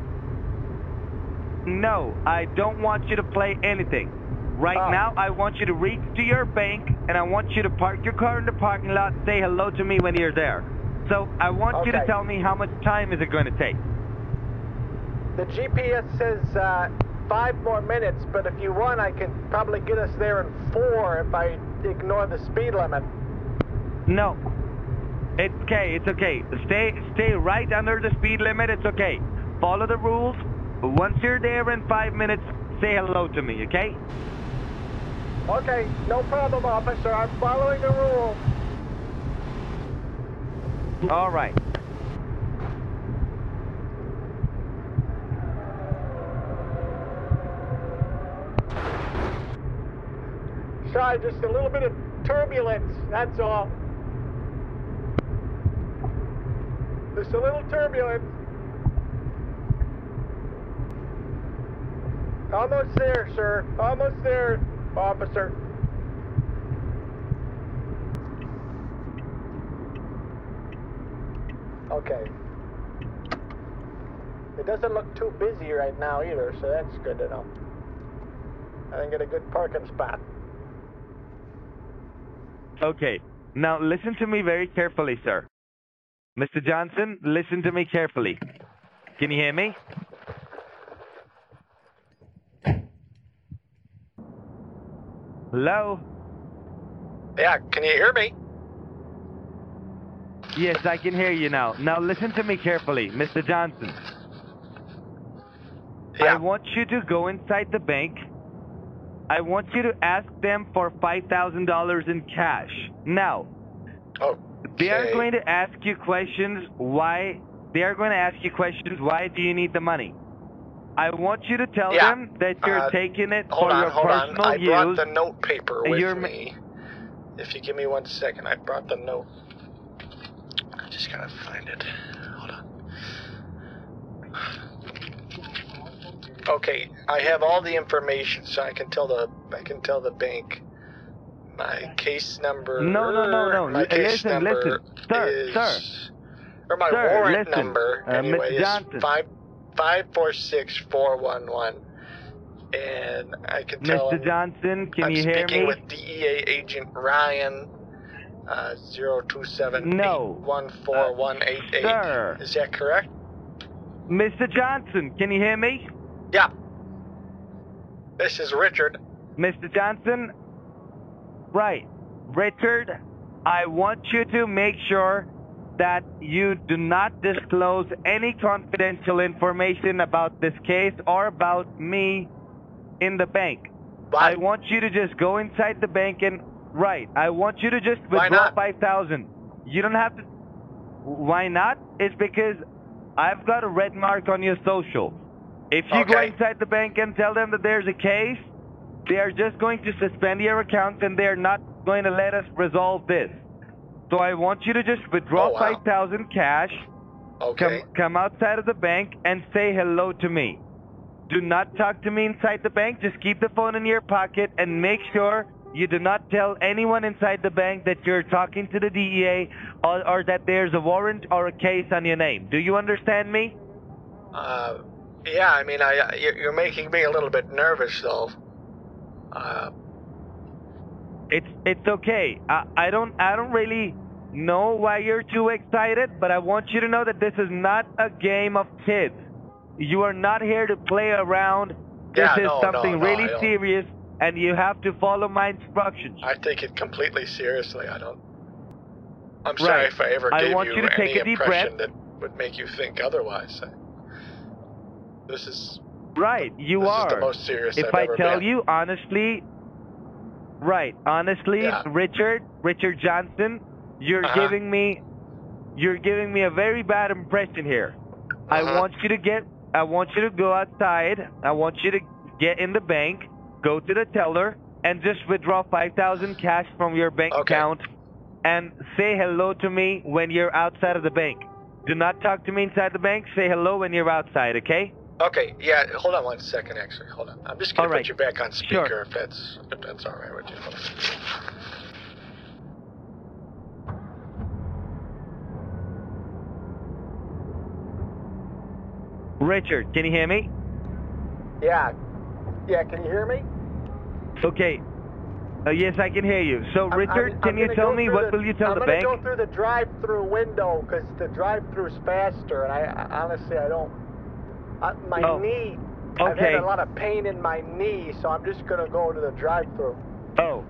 No, I don't want you to play anything. Right Oh. now, I want you to reach to your bank, and I want you to park your car in the parking lot. Say hello to me when you're there. So I want you to tell me how much time is it going to take. The GPS says uh, five more minutes, but if you want, I can probably get us there in four if I ignore the speed limit. No, it's okay. It's okay. Stay, stay right under the speed limit. It's okay. Follow the rules. Once you're there in five minutes, say hello to me. Okay? Okay, no problem, officer. I'm following the rules. All right. Sorry, just a little bit of turbulence, that's all. Just a little turbulence. Almost there, sir. Almost there, officer. Okay. It doesn't look too busy right now either, so that's good to know. I think get a good parking spot. Okay. Now listen to me very carefully, sir. Mr. Johnson, listen to me carefully. Can you hear me? Hello? Yeah, can you hear me? Yes, I can hear you now. Now listen to me carefully, Mr. Johnson. I want you to go inside the bank. I want you to ask them for $5,000 in cash. Now, Oh, They are going to ask you questions why they are going to ask you questions why do you need the money? I want you to tell Yeah. them that you're Uh, taking it hold for on, your hold on. personal I use. brought the note paper with you're me. If you give me one second, I brought the note. I just gotta find it. Hold on. Okay, I have all the information, so I can tell the I can tell the bank my case number. No, no, no, no. My case listen, number listen. Sir, is, sir. Or my Sir, warrant listen. number Uh, anyway Mr. is Johnson. five five four six four one one, and I can tell. Mr. Johnson, can I'm you hear me? speaking with DEA agent Ryan. Uh, zero two seven No. one four one eight eight. Sir. Is that correct? Mr. Johnson, can you hear me? Yeah. This is Richard. Mr. Johnson? Right. Richard, I want you to make sure that you do not disclose any confidential information about this case or about me in the bank. But I want you to just go inside the bank and right. I want you to just withdraw five thousand. You don't have to. Why not? It's because I've got a red mark on your social. If you go inside the bank and tell them that there's a case, they are just going to suspend your account and they're not going to let us resolve this. So I want you to just withdraw Oh, wow. five thousand cash okay. Come, come outside of the bank and say hello to me. Do not talk to me inside the bank. Just keep the phone in your pocket and make sure you do not tell anyone inside the bank that you're talking to the DEA or, or that there's a warrant or a case on your name. Do you understand me? Uh, yeah, I mean, I you're, you're making me a little bit nervous, though. Uh, It's it's okay. I, I don't I don't really know why you're too excited, but I want you to know that this is not a game of kids. You are not here to play around. This Yeah, is no, no, something no, really serious, and you have to follow my instructions. I take it completely seriously. I don't. I'm sorry Right. if I ever I gave want you to any take a deep impression that would make you think otherwise. I, this is Right, you this are. is the most serious if I've I ever tell been. you honestly, right, honestly, Yeah. Richard, Richard Johnson, you're Uh-huh. giving me, you're giving me a very bad impression here. I Uh-huh. want you to get, I want you to go outside. I want you to get in the bank, go to the teller, and just withdraw five thousand cash from your bank Okay. account, and say hello to me when you're outside of the bank. Do not talk to me inside the bank. Say hello when you're outside, okay? Okay, yeah. Hold on one second. Actually, hold on. I'm just gonna put you back on speaker Sure. if that's if that's all right with you. Richard, can you hear me? Yeah, yeah. Can you hear me? Okay. Uh, yes, I can hear you. So, I'm- Richard, I'm- can I'm you tell me what the- will you tell I'm the bank? go through the drive-through window because the drive-through's faster, and I, I honestly I don't. I, my Oh, knee. I've had a lot of pain in my knee, so I'm just gonna go to the drive-through. Oh,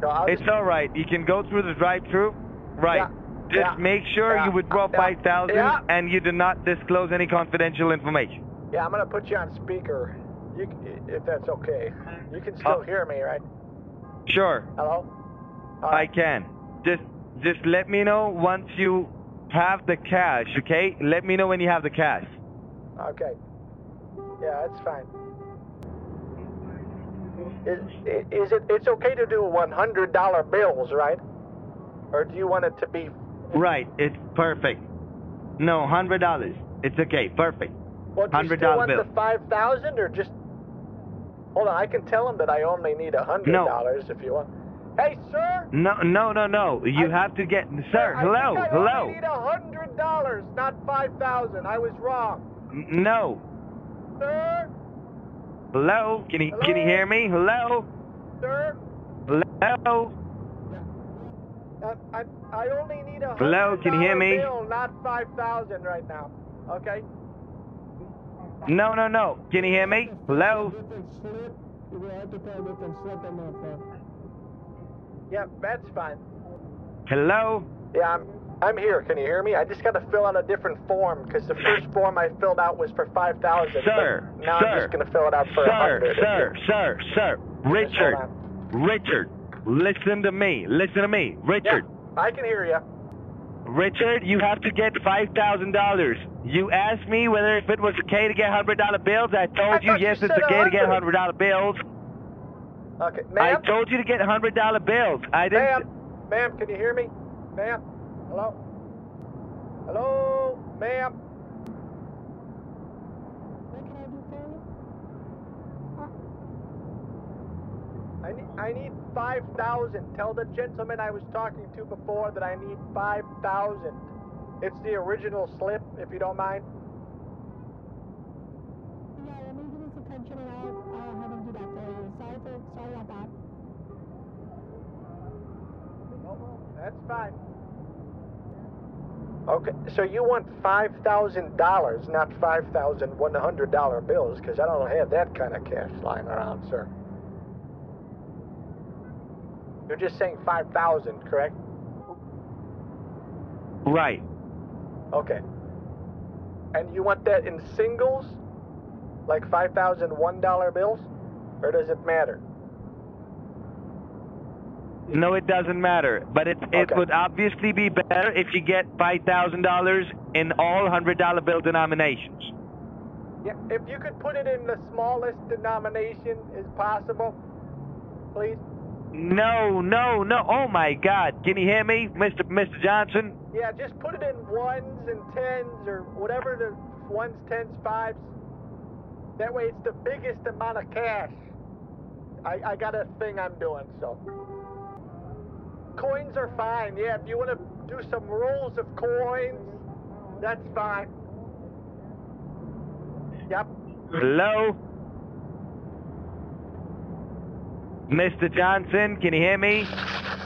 So I'll it's all right. You can go through the drive-through. Right. Yeah, Just yeah, make sure yeah, you withdraw yeah, five thousand yeah. and you do not disclose any confidential information. yeah, I'm gonna put you on speaker. You, if that's okay. You can still Oh. hear me, right? Sure, Hello. All I right. can. Just, just let me know once you have the cash. Okay? Let me know when you have the cash. Okay. Yeah, that's fine. Is, is it? It's okay to do one hundred dollar bills, right? Or do you want it to be? Right. It's perfect. No, hundred dollars. It's okay. Perfect. Well, do you $100 still want bill. the five thousand, or just? Hold on, I can tell them that I only need a hundred No. dollars if you want. Hey, sir. No, no, no, no. You I- have to get, sir. I Hello, I hello. only need a hundred dollars, not five thousand. I was wrong, No. sir. Hello? Can you can you hear me? Hello? Sir. Hello? Uh, I, I only need a Hello, can you hear me? bill, not five thousand right now. Okay. No, no, no. Can you hear me? Hello? Yeah, that's fine. Hello? Yeah, I'm I'm here. Can you hear me? I just got to fill out a different form because the first form I filled out was for five thousand. Sir, Now I'm sir, just gonna fill it out for a Sir, hundred. sir, sir, sir. Richard, Richard, listen to me. Listen to me. Richard, Yeah, I can hear you. Richard, you have to get $5,000. You asked me whether if it was okay to get $100 bills. I told I you thought you yes, it's okay to get 100. $100 bills. Okay, ma'am. I told you to get $100 bills. I didn't. Ma'am, ma'am, can you hear me? Ma'am, hello. Hello, ma'am. What can I do for you? Huh? I need, I need 5,000. Tell the gentleman I was talking to before that I need 5,000. It's the original slip, if you don't mind. Yeah, let me give this attention and I'll, I'll have him do that for you. Sorry for, sorry about that. That's fine. Okay, so you want five thousand dollars, not five thousand one hundred dollar bills, because I don't have that kind of cash lying around, sir. You're just saying five thousand, correct? Right. Okay. And you want that in singles? Like $5,001 bills? Or does it matter? No, it doesn't matter. But it it Okay. would obviously be better if you get five thousand dollars in all hundred dollar bill denominations. Yeah, if you could put it in the smallest denomination as possible, please. No, no, no. Oh my God! Can you hear me, Mr. Mr. Johnson? Yeah, just put it in ones and tens or whatever the ones, tens, fives. That way it's the biggest amount of cash. I, I got a thing I'm doing, so. Coins are fine. Yeah, if you want to do some rolls of coins, that's fine. Yep. Hello, Mr. Johnson. Can you hear me?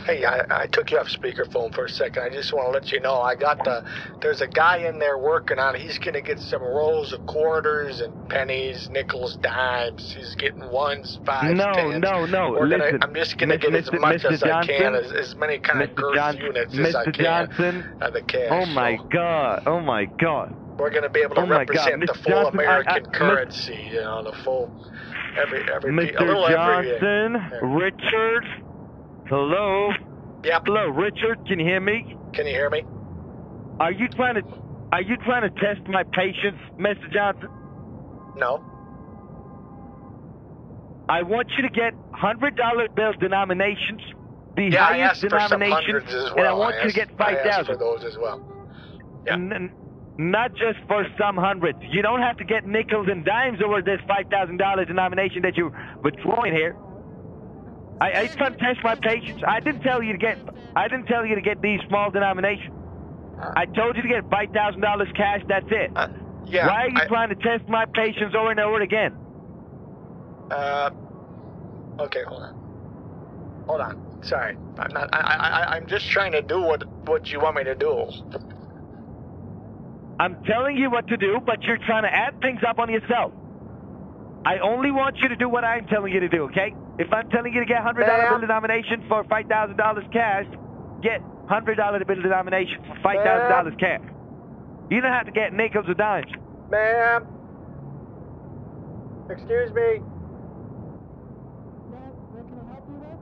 Hey, I, I took you off speakerphone for a second. I just want to let you know I got the. There's a guy in there working on. it. He's gonna get some rolls of quarters and pennies, nickels, dimes. He's getting ones, fives, No, tens. no, no. Gonna, Listen, I'm just gonna Mr. get as Mr. much Mr. as I can, Johnson, as, as many kind of Mr. girth John- units as I Mr. can. Johnson. of the cash. Oh my So God! Oh my God! We're gonna be able to Oh my God, represent the full Johnson, I- I- American Mr. currency. You know, the full every every Mr. little every. Johnson, Richard. Hello, Yep. hello, Richard. Can you hear me? Can you hear me? Are you trying to are you trying to test my patience, Mr. Johnson? No. I want you to get hundred dollar bill denominations, the Yeah, I highest asked for some denomination, hundreds as well. and I want you asked, to get I five for those as well. Yeah. Not just for some hundreds. You don't have to get nickels and dimes over this five thousand dollar denomination that you're withdrawing here. I, I trying to test my patience. I didn't tell you to get. I didn't tell you to get these small denominations. I told you to get five thousand dollars cash. That's it. Uh, yeah. Why are you I- trying to test my patience over and over again? Uh, okay, hold on. Hold on. Sorry, I'm not. I, I, I, I'm just trying to do what what you want me to do. I'm telling you what to do, but you're trying to add things up on yourself. I only want you to do what I'm telling you to do, okay? If I'm telling you to get hundred dollar bill denomination for five thousand dollars cash, get hundred dollar bill denomination for five thousand dollars cash. You don't have to get nickels or dimes. Ma'am. Excuse me. Ma'am, what can I help you with?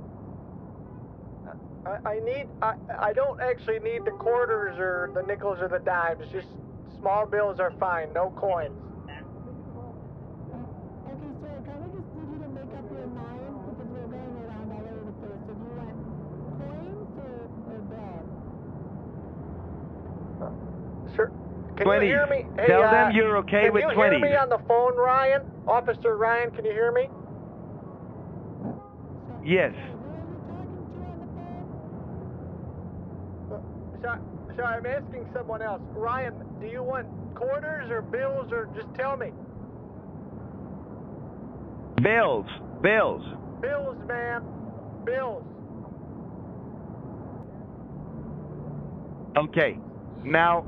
I, I need. I, I don't actually need the quarters or the nickels or the dimes. Just small bills are fine. No coins. Okay, sir, can we just need you to make up your mind because we're going around all over the place. So do you want coins or, or bills? Sir, can 20s. you hear me? Hey, Tell uh, them you're okay can with you hear me on the phone, Ryan? Officer Ryan, can you hear me? Yes. Who are you talking to on the phone? Sorry, I'm asking someone else. Ryan, do you want quarters or bills or just tell me? Bills. Bills. Bills, ma'am. Bills. Okay. Now,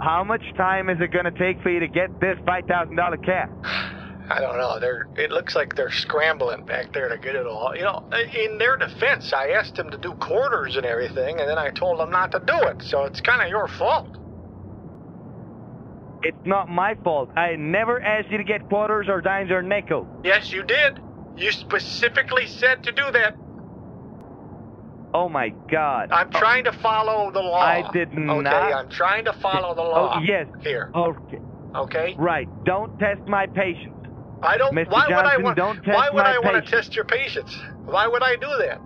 how much time is it going to take for you to get this five thousand dollar cash? I don't know. They're. It looks like they're scrambling back there to get it all. You know, in their defense, I asked them to do quarters and everything, and then I told them not to do it. So it's kind of your fault. It's not my fault. I never asked you to get quarters or dimes or nickels. Yes, you did. You specifically said to do that. Oh my God. I'm oh. trying to follow the law. I did not. Okay, I'm trying to follow the law. Oh yes. Here. Okay. Okay. Right. Don't test my patience. I don't. Mr. Why would I Johnson, want? don't test why would my I want to patience. test your patience? Why would I do that?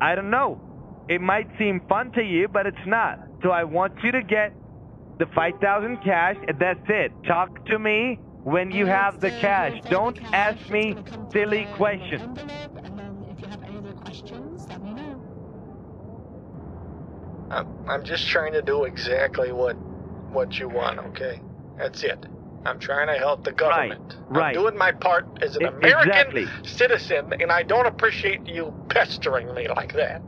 I don't know. It might seem fun to you, but it's not. So I want you to get the 5000 cash, and that's it. Talk to me when you have the cash. Don't ask me silly questions. And then if you have any other questions, let me know. I'm, I'm just trying to do exactly what what you want. Okay, that's it. I'm trying to help the government. right. I'm doing my part as an American exactly. citizen, and I don't appreciate you pestering me like that.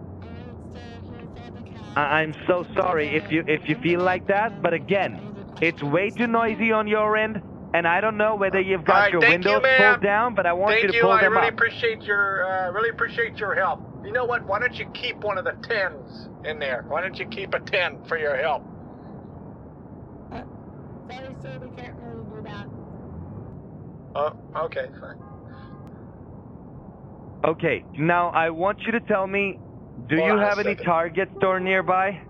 I- I'm so sorry if you if you feel like that, but again, it's way too noisy on your end, and I don't know whether you've got All right, your thank you, windows pulled down, but I want Thank you to you. pull I them really up. appreciate your uh, really appreciate your help. You know what? Why don't you keep one of the tens in there? Why don't you keep a ten for your help? Sorry, sir, we can't really do that. Oh, okay, fine. Okay, now I want you to tell me, do Hold you have any. Target store nearby?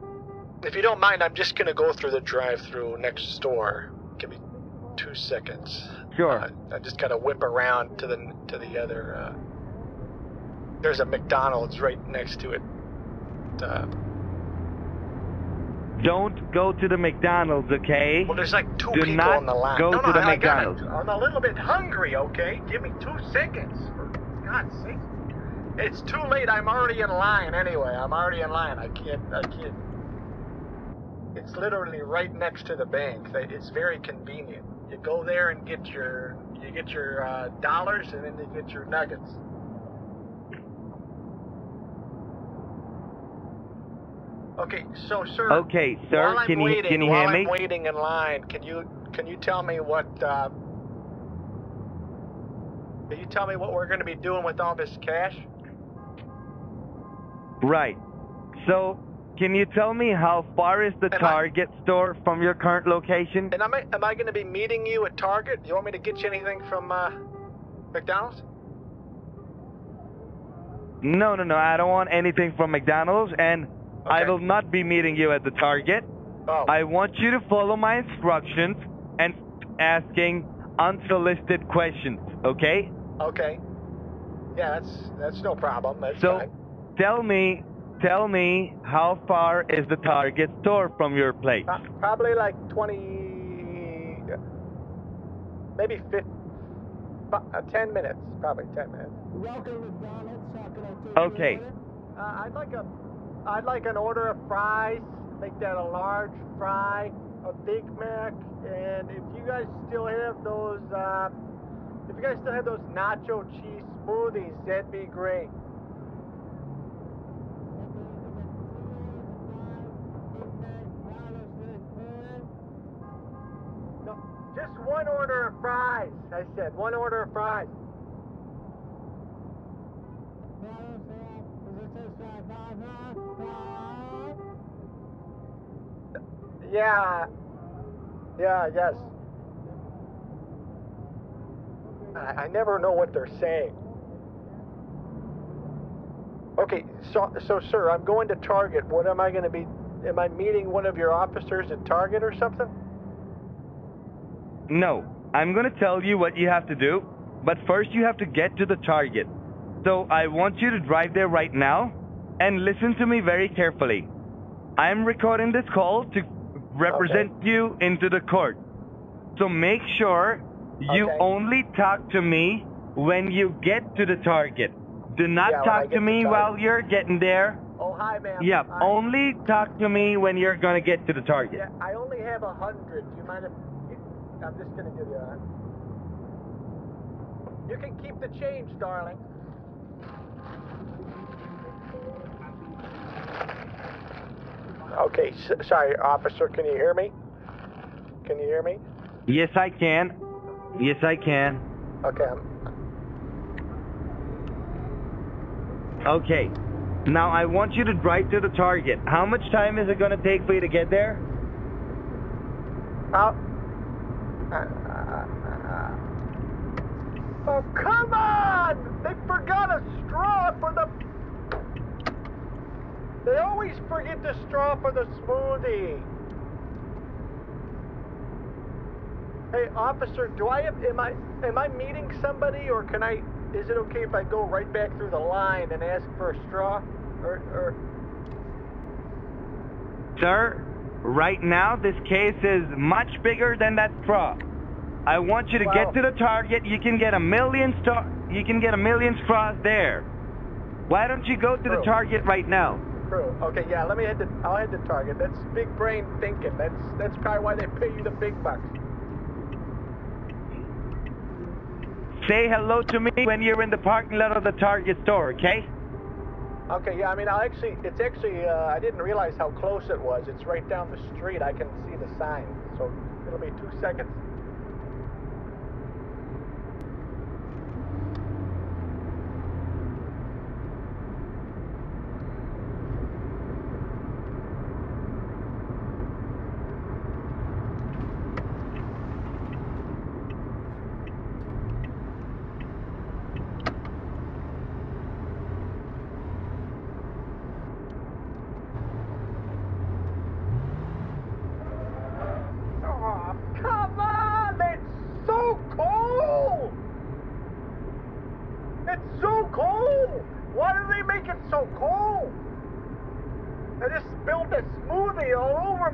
If you don't mind, I'm just gonna go through the drive-through next door. Give me two seconds. Sure. Uh, I just gotta whip around to the to the other. Uh, there's a McDonald's right next to it. Uh, Don't go to the McDonald's, okay? well, there's like two Do people not on the line. go no, to no, the I McDonald's. I'm a little bit hungry. Okay, give me two seconds. For God's sake. It's too late. I'm already in line anyway. I'm already in line. I can't. I can't. It's literally right next to the bank. It's very convenient. You go there and get your you get your uh, dollars and then you get your nuggets. Okay, so sir. Okay, sir, while I'm can you waiting, can you while hear I'm me? waiting in line, can you can you tell me what uh, can you tell me what we're going to be doing with all this cash? Right. So, can you tell me how far is the Am I- Target store from your current location? And am I am I going to be meeting you at Target? Do you want me to get you anything from uh, McDonald's? No, no, no. I don't want anything from McDonald's, and I will not be meeting you at the Target. Oh, I want you to follow my instructions and asking unsolicited questions, okay? okay. Yeah, that's that's no problem. That's So, fine. tell me, tell me how far is the Target store from your place? Pro- Probably like 20, maybe 50, uh, 10 minutes. Probably 10 minutes. Welcome to McDonald's. How can I take Okay. order? Uh, I'd like a, I'd like an order of fries. Make that a large fry, a Big Mac, and if you guys still have those, uh, if you guys still have those nacho cheese smoothies, that'd be great. No, just one order of fries. I said one order of fries. Yeah. Yeah, yes. I, I never know what they're saying. Okay, so, so, sir, I'm going to Target. What am I going to be? Am I meeting one of your officers at Target or something? No, I'm going to tell you what you have to do, but first you have to get to the Target. So I want you to drive there right now and listen to me very carefully. I'm recording this call to represent you into the court. So make sure you Okay. only talk to me when you get to the Target. Do not Yeah, talk to to me while you're getting there. Oh, hi, ma'am. Yeah, I, only talk to me when you're going to get to the Target. Yeah, I only have a hundred. Do you mind if I'm just gonna give you a You can keep the change, darling. Okay, s- sorry, officer. Can you hear me? Can you hear me? Yes, I can. Yes, I can. Okay. Okay. Now I want you to drive to the Target. How much time is it going to take for you to get there? I'll, uh, oh, come on! They forgot a straw for the. They always forget the straw for the smoothie. Hey, officer, do I have? Am I? Am I meeting somebody, or can I? Is it okay if I go right back through the line and ask for a straw, or, or? Sir, right now this case is much bigger than that straw. I want you to Wow. get to the Target. You can get a million star you can get a million straws there. Why don't you go to the Target right now? True. Okay, yeah. Let me head to. I'll head to Target. That's big brain thinking. That's that's probably why they pay you the big bucks. Say hello to me when you're in the parking lot of the Target store, okay? Okay, yeah. I mean, I'll actually. It's actually. Uh, I didn't realize how close it was. It's right down the street. I can see the sign. So it'll be two seconds.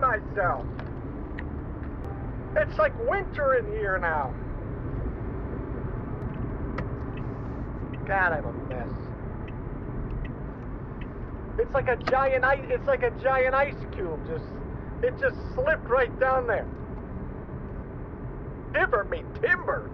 myself. It's like winter in here now. God, I'm a mess. It's like a giant ice. It's like a giant ice cube. Just, it just slipped right down there. Timber me timbers.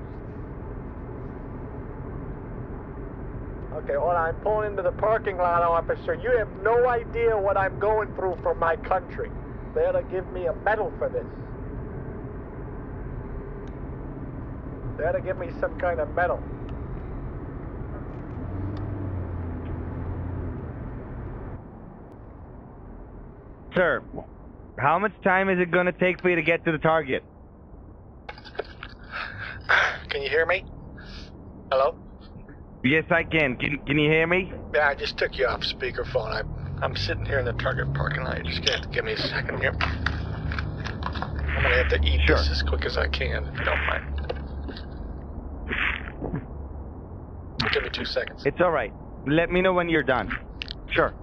Okay, hold on. I'm pulling into the parking lot, officer. You have no idea what I'm going through for my country. They ought to give me a medal for this. They ought to give me some kind of medal. Sir, how much time is it going to take for you to get to the target? Can you hear me? Hello? Yes, I can. Can, can you hear me? Yeah, I just took you off speakerphone. I, I'm sitting here in the Target parking lot. You're just gonna give me a second here. I'm gonna have to eat Sure. this as quick as I can, if you don't mind. Give me two seconds. It's all right. Let me know when you're done. Sure.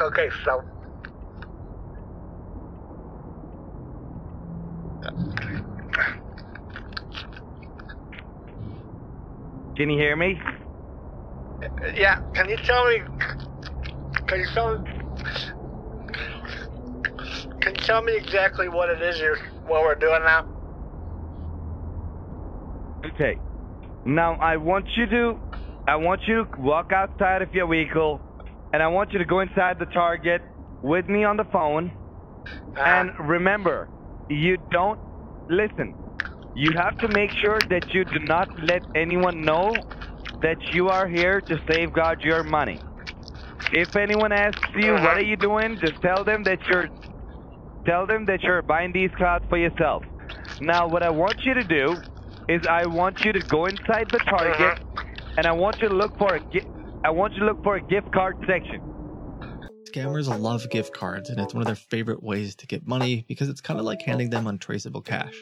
Okay, so. Can you hear me? Yeah, can you tell me? Can you tell me? Can you tell me exactly what it is you're what we're doing now? Okay. Now I want you to I want you to walk outside of your vehicle and I want you to go inside the target with me on the phone. Ah. And remember, you don't listen. You have to make sure that you do not let anyone know that you are here to safeguard your money. If anyone asks you ah. what are you doing, just tell them that you're tell them that you're buying these clouds for yourself. Now what I want you to do is I want you to go inside the target uh-huh. And I want you to look for a gi- I want you to look for a gift card section. Scammers love gift cards, and it's one of their favorite ways to get money because it's kind of like handing them untraceable cash.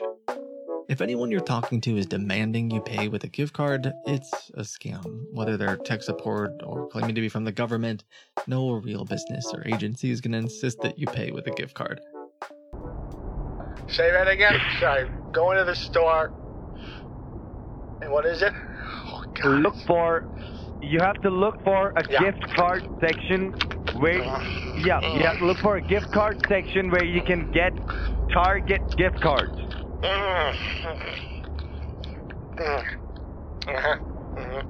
If anyone you're talking to is demanding you pay with a gift card, it's a scam. Whether they're tech support or claiming to be from the government, no real business or agency is going to insist that you pay with a gift card. Say that again. Sorry. Go into the store. And what is it? God. Look for you have to look for a Yeah. gift card section where yeah, you have to look for a gift card section where you can get Target gift cards. Uh-huh. Mhm.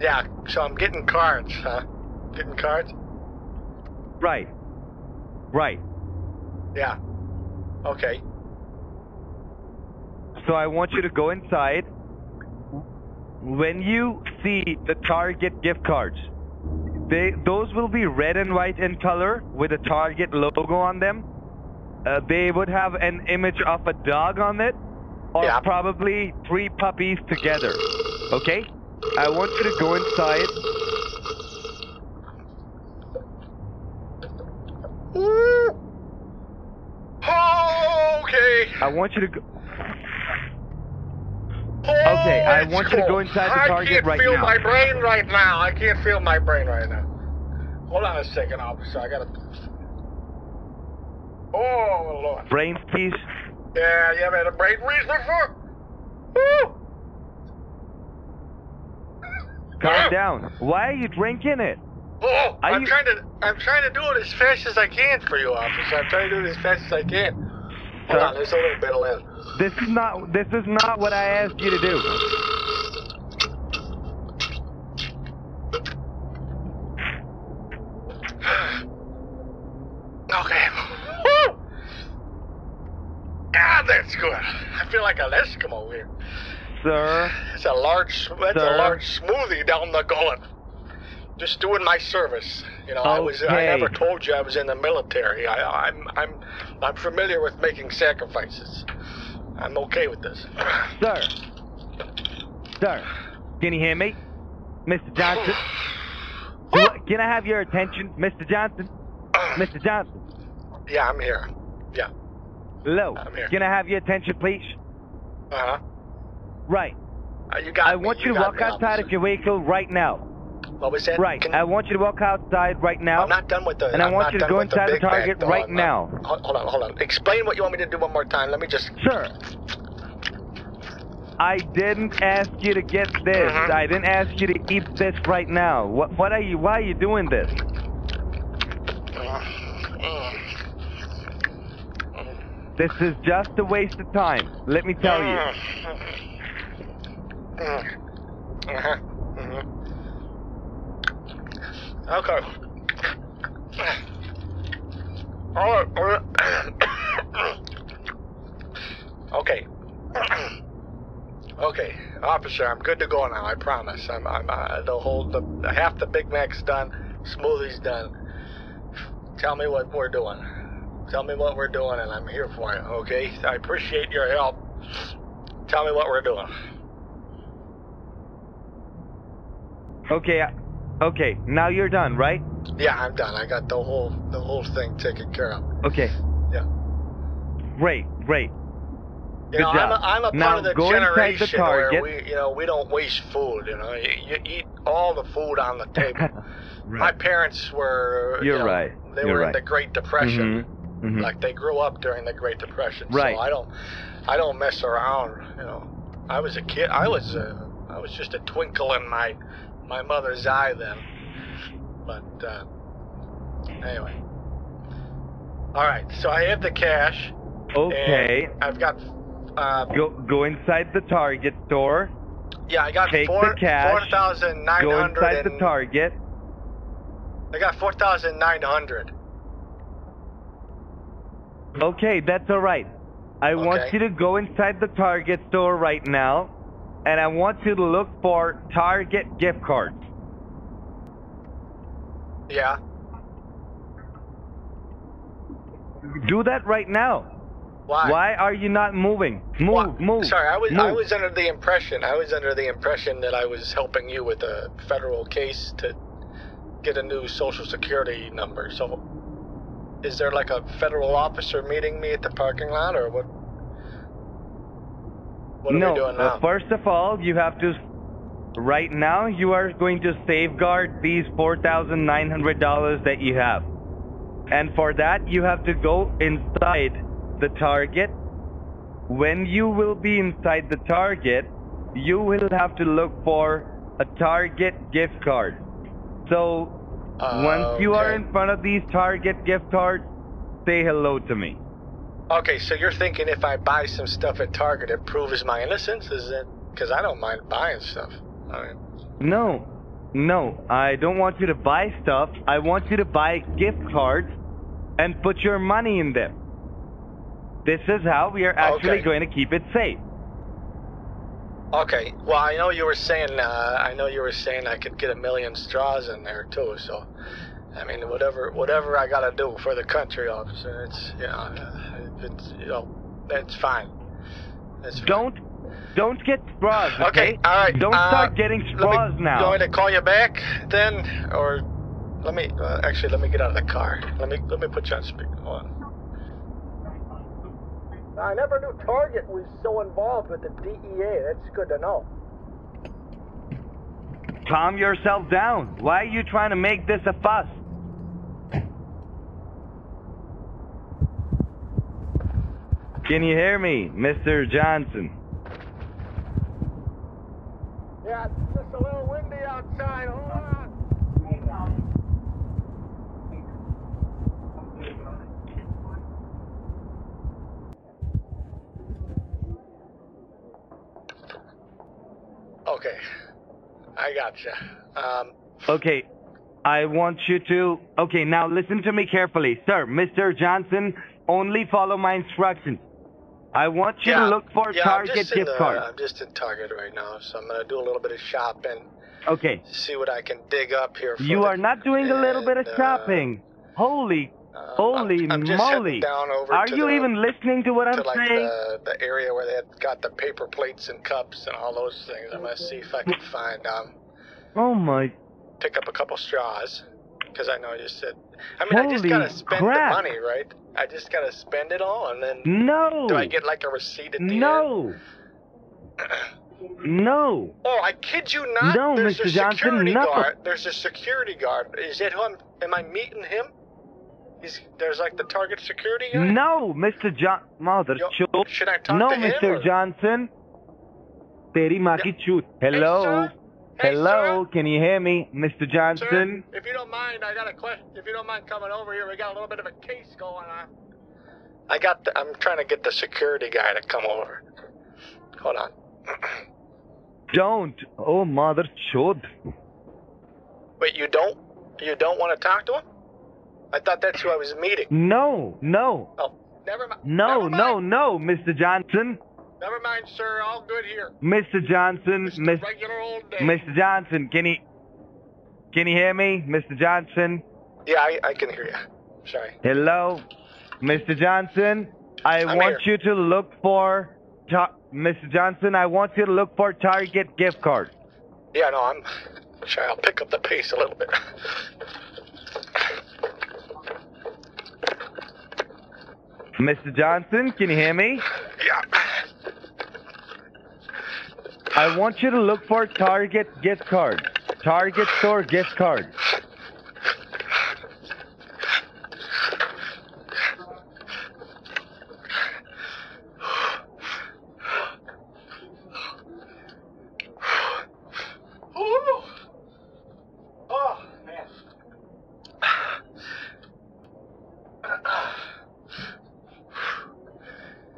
Yeah, so I'm getting cards, huh? Getting cards? Right. Right. Yeah. Okay. So I want you to go inside. When you see the Target gift cards, they those will be red and white in color with a Target logo on them. Uh, they would have an image of a dog on it, or Yeah. probably three puppies together. Okay? I want you to go inside. Okay. I want you to go. Okay, I it's want you to go inside the target right now. I can't feel my brain right now. I can't feel my brain right now. Hold on a second, officer. I gotta. Oh Lord. Brain please. Yeah, you ever had a brain freeze before? Woo! Calm down. Why are you drinking it? Oh, I'm you- trying to. I'm trying to do it as fast as I can for you, officer. I'm trying to do it as fast as I can. Hold on, there's little bit of. This is not this is not what I asked you to do. *sighs* Okay. Woo! *sighs* God, that's good. I feel like an Eskimo here. Sir, It's a large. That's a large smoothie down the gullet. Just doing my service. You know, I was. I never told you I was in the military. I, I'm. I'm. I'm familiar with making sacrifices. I'm okay with this. sir. Sir, can you hear me? Mr. Johnson? *sighs* I- can I have your attention, Mr. Johnson? *clears throat* Mr. Johnson. Yeah, I'm here. Yeah. Hello. I'm here. Can I have your attention, please? Uh huh. Right. Uh, you got I me. want you to walk outside of your vehicle right now. What was that? Right. Can- I want you to walk outside right now. I'm not done with the. And I I'm want you to go the inside the Mac, Target right I'm now. not- Hold on, hold on. Explain what you want me to do one more time. Let me just. Sir, I didn't ask you to get this. Mhm. I didn't ask you to eat this right now. What, what are you? Why are you doing this? This is just a waste of time. Let me tell you. Uh-huh. Mhm. Okay. All right. okay. okay, officer, I'm good to go now. I promise. I'm. I'm. Uh, the whole. The half the Big Mac's done. Smoothie's done. Tell me what we're doing. Tell me what we're doing, and I'm here for you. Okay. I appreciate your help. Tell me what we're doing. Okay, uh, okay. Now you're done, right? Yeah, I'm done. I got the whole the whole thing taken care of. Okay. Yeah. Great, great. You Good know, job. I'm a, I'm a Now part of the go inside the generation where we, you know, we don't waste food. You know, you, you eat all the food on the table. *laughs* right. My parents were. You're You're know, right. They You're were in the Great Depression. Mhm, mhm. Like they grew up during the Great Depression. Right. So I don't, I don't mess around. You know, I was a kid. I was, uh, I was just a twinkle in my, my mother's eye then. But uh, anyway. All right. So I have the cash. Okay. I've got. Uh, Go go inside the Target store. yeah, I got Take four four thousand nine Go hundred. inside the Target. I got four thousand nine hundred. Okay, that's all right. I want you to go inside the Target store right now, and I want you to look for Target gift cards. Yeah. Do that right now. Why? Why are you not moving? Move, Well, move. Sorry, I was move. I was under the impression I was under the impression that I was helping you with a federal case to get a new social security number. So is there like a federal officer meeting me at the parking lot or what what no, uh, first of all, you have to. Right now, you are going to safeguard these four thousand nine hundred dollars that you have, and for that, you have to go inside the Target. When you will be inside the Target, you will have to look for a Target gift card. So Uh, once you are in front of these Target gift cards, say hello to me. Okay, so you're thinking if I buy some stuff at Target it proves my innocence? Is it cuz I don't mind buying stuff. I mean, No, no, I don't want you to buy stuff. I want you to buy gift cards and put your money in them. This is how we are actually Okay. going to keep it safe. Okay. Well, I know you were saying. Uh, I know you were saying I could get a million straws in there too. So, I mean, whatever, whatever I gotta do for the country, officer. It's you know, uh, it's you know, it's fine. It's fine. Don't, don't get straws. Okay. Okay. All right. Don't uh, start getting let me- straws You now. want me to call you back then, or let me? Uh, actually, let me get out of the car. Let me let me put you on speaker. Hold on. I never knew Target was so involved with the DEA. That's good to know. Calm yourself down. Why are you trying to make this a fuss? Can you hear me, Mr. Johnson? Yeah, it's just a little windy outside. Hold on. Okay, I gotcha. Um, Okay, I want you to. Okay, now listen to me carefully. Sir, Mr. Johnson, only follow my instructions. I want you yeah, to look for yeah, Target gift the- cards. I'm just in Target right now, so I'm gonna do a little bit of shopping, Okay, see what I can dig up here. For you the- are not doing a little bit of and, uh, shopping. Holy, uh, holy I'm, I'm moly. down over Are you the, even listening to what I'm like saying? the, the area where they had got the paper plates and cups and all those things. I'm gonna see if I can *laughs* find um Oh my. pick up a couple straws because I know you said. I mean, I just Holy gotta spend crap. the money, right? I just gotta spend it all, and then No. do I get like a receipt at the No. end? No. *clears throat* no. Oh, I kid you not. No, There's Mr. a Johnson, security no. guard. There's a security guard. Is it who I'm? Am I meeting him? He's there's like the target security guy. No, Mr. John. Mother Yo, should I talk No, to him? Mr. Johnson. Teri maa ki chut. Hello. sir? Hey, Hello. sir? Can you hear me, Mr. Sir, Johnson? if you don't mind, I got a question. If you don't mind coming over here, we got a little bit of a case going on. I got. The, I'm trying to get the security guy to come over. Hold on. *clears throat* Don't. Oh, mother chut. Wait, you don't? You don't want to talk to him? I thought that's who I was meeting. No, no, Oh, never mind. no, never no, mind. no, Mr. Johnson. Never mind, sir. All good here. Mr. Johnson, Just a regular old day. Mr. Johnson, can you, can you hear me, Mr. Johnson? Yeah, I, I can hear you. Sorry. Hello, Mr. Johnson. I I'm want here. you to look for, Mr. Johnson. I want you to look for Target gift card. Yeah, no, I'm. Sorry, I'll pick up the pace a little bit. Mr. Johnson, can you hear me? Yeah. I want you to look for Target gift card. Target store gift card.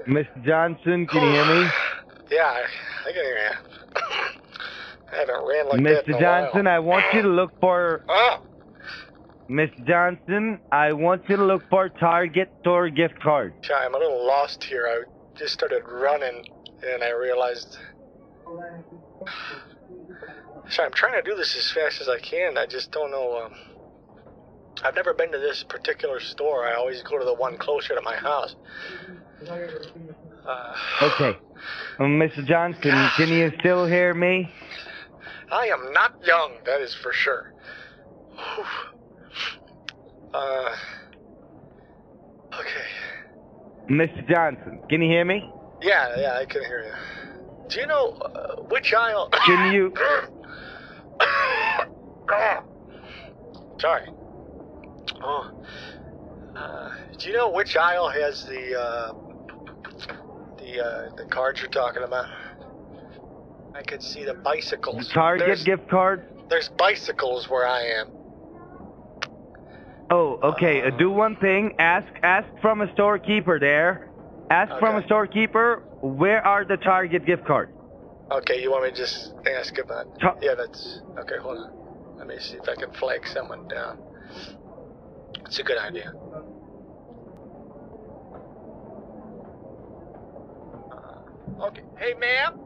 Mr. Johnson, can you hear me? Yeah, can hear you. I haven't ran like that Mr. Johnson. I want you to look for Oh, Mr. Johnson, I want you to look for Target store gift card. sorry, I'm a little lost here. I just started running, and I realized. *sighs* Sorry, I'm trying to do this as fast as I can. I just don't know. Um, I've never been to this particular store. I always go to the one closer to my house. Uh, Okay. Um, Mr. Johnson, can you still hear me? I am not young, that is for sure. Uh, okay. Mr. Johnson, can you hear me? Yeah, yeah, I can hear you. Do you know uh, which aisle? Can you- *coughs* Sorry. Oh. Uh, do you know which aisle has the uh, the uh, the cards you're talking about? I could see the bicycles. Target there's, gift card? there's bicycles where I am. Oh, okay. Uh, do one thing. Ask ask from a storekeeper there. Ask from a storekeeper where are the Target gift cards? Okay, you want me to just ask about? Ta- Yeah, that's okay. Hold on. Let me see if I can flag someone down. It's a good idea. Uh, okay. Hey, ma'am.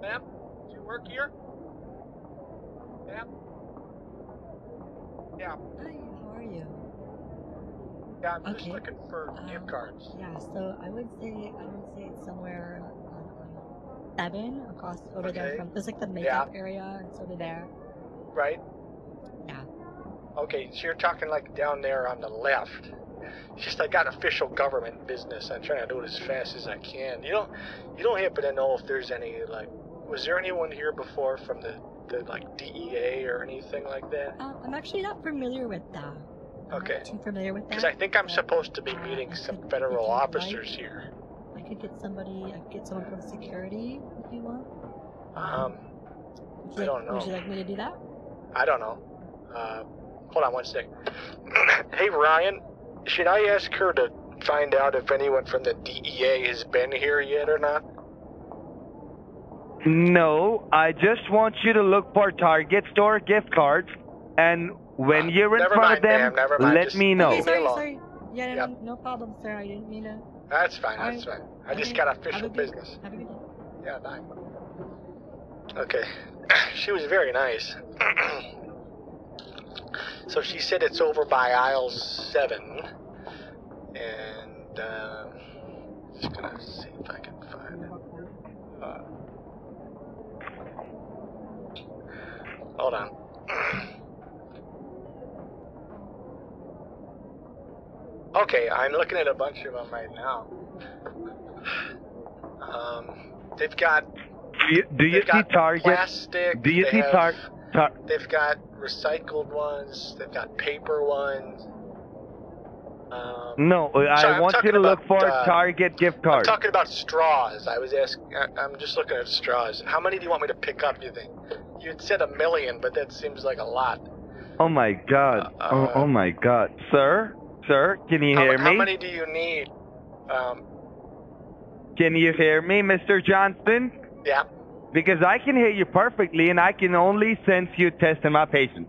Ma'am, do you work here? Ma'am. Yeah. Hi, how are you? Yeah. I'm just looking for gift Um, cards. Yeah, so I would say I would say it's somewhere seven across over there from there's like the makeup area, it's over there. Right. Yeah. Okay, so you're talking like down there on the left. It's just I got official government business. I'm trying to do it as fast as I can. You don't, you don't happen to know if there's any like, was there anyone here before from the, the like DEA or anything like that? Uh, I'm actually not familiar with that. I'm Okay. Too familiar with that. Because I think I'm supposed to be meeting some federal you'd like, officers here. I could get somebody. I could get someone from security if you want. Um, I like, don't know. Would you like me to do that? I don't know. Uh, hold on one sec. *clears throat* hey Ryan, should I ask her to find out if anyone from the DEA has been here yet or not? No, I just want you to look for Target store gift cards, and when Uh, you're in front mind, of them, ma'am, never mind, let just me know. Okay, Leave me sorry, alone. sorry. Yeah, no, Yep. no, no problem, sir. I didn't mean to. That's fine. That's fine. I just Okay, got have a official good- business. Have a good day. Yeah, bye. Okay. *clears throat* She was very nice. *clears throat* so she said it's over by aisle seven, and um, just gonna see if I can find it. Uh, hold on. *clears throat* Okay, I'm looking at a bunch of them right now. Um, they've got Do you, do you see Target? plastic. Do you see have- They've got recycled ones. They've got paper ones. Um, No, I Sorry, want you to look for uh, Target gift cards. I'm talking about straws. I was asking. I'm just looking at straws. How many do you want me to pick up? You think? You said a million, but that seems like a lot. Oh my God! Uh, oh, oh my God, sir, sir, can you How, hear me? how many do you need? Um, Can you hear me, Mr. Johnston? yeah. Because I can hear you perfectly, and I can only sense you testing my patience.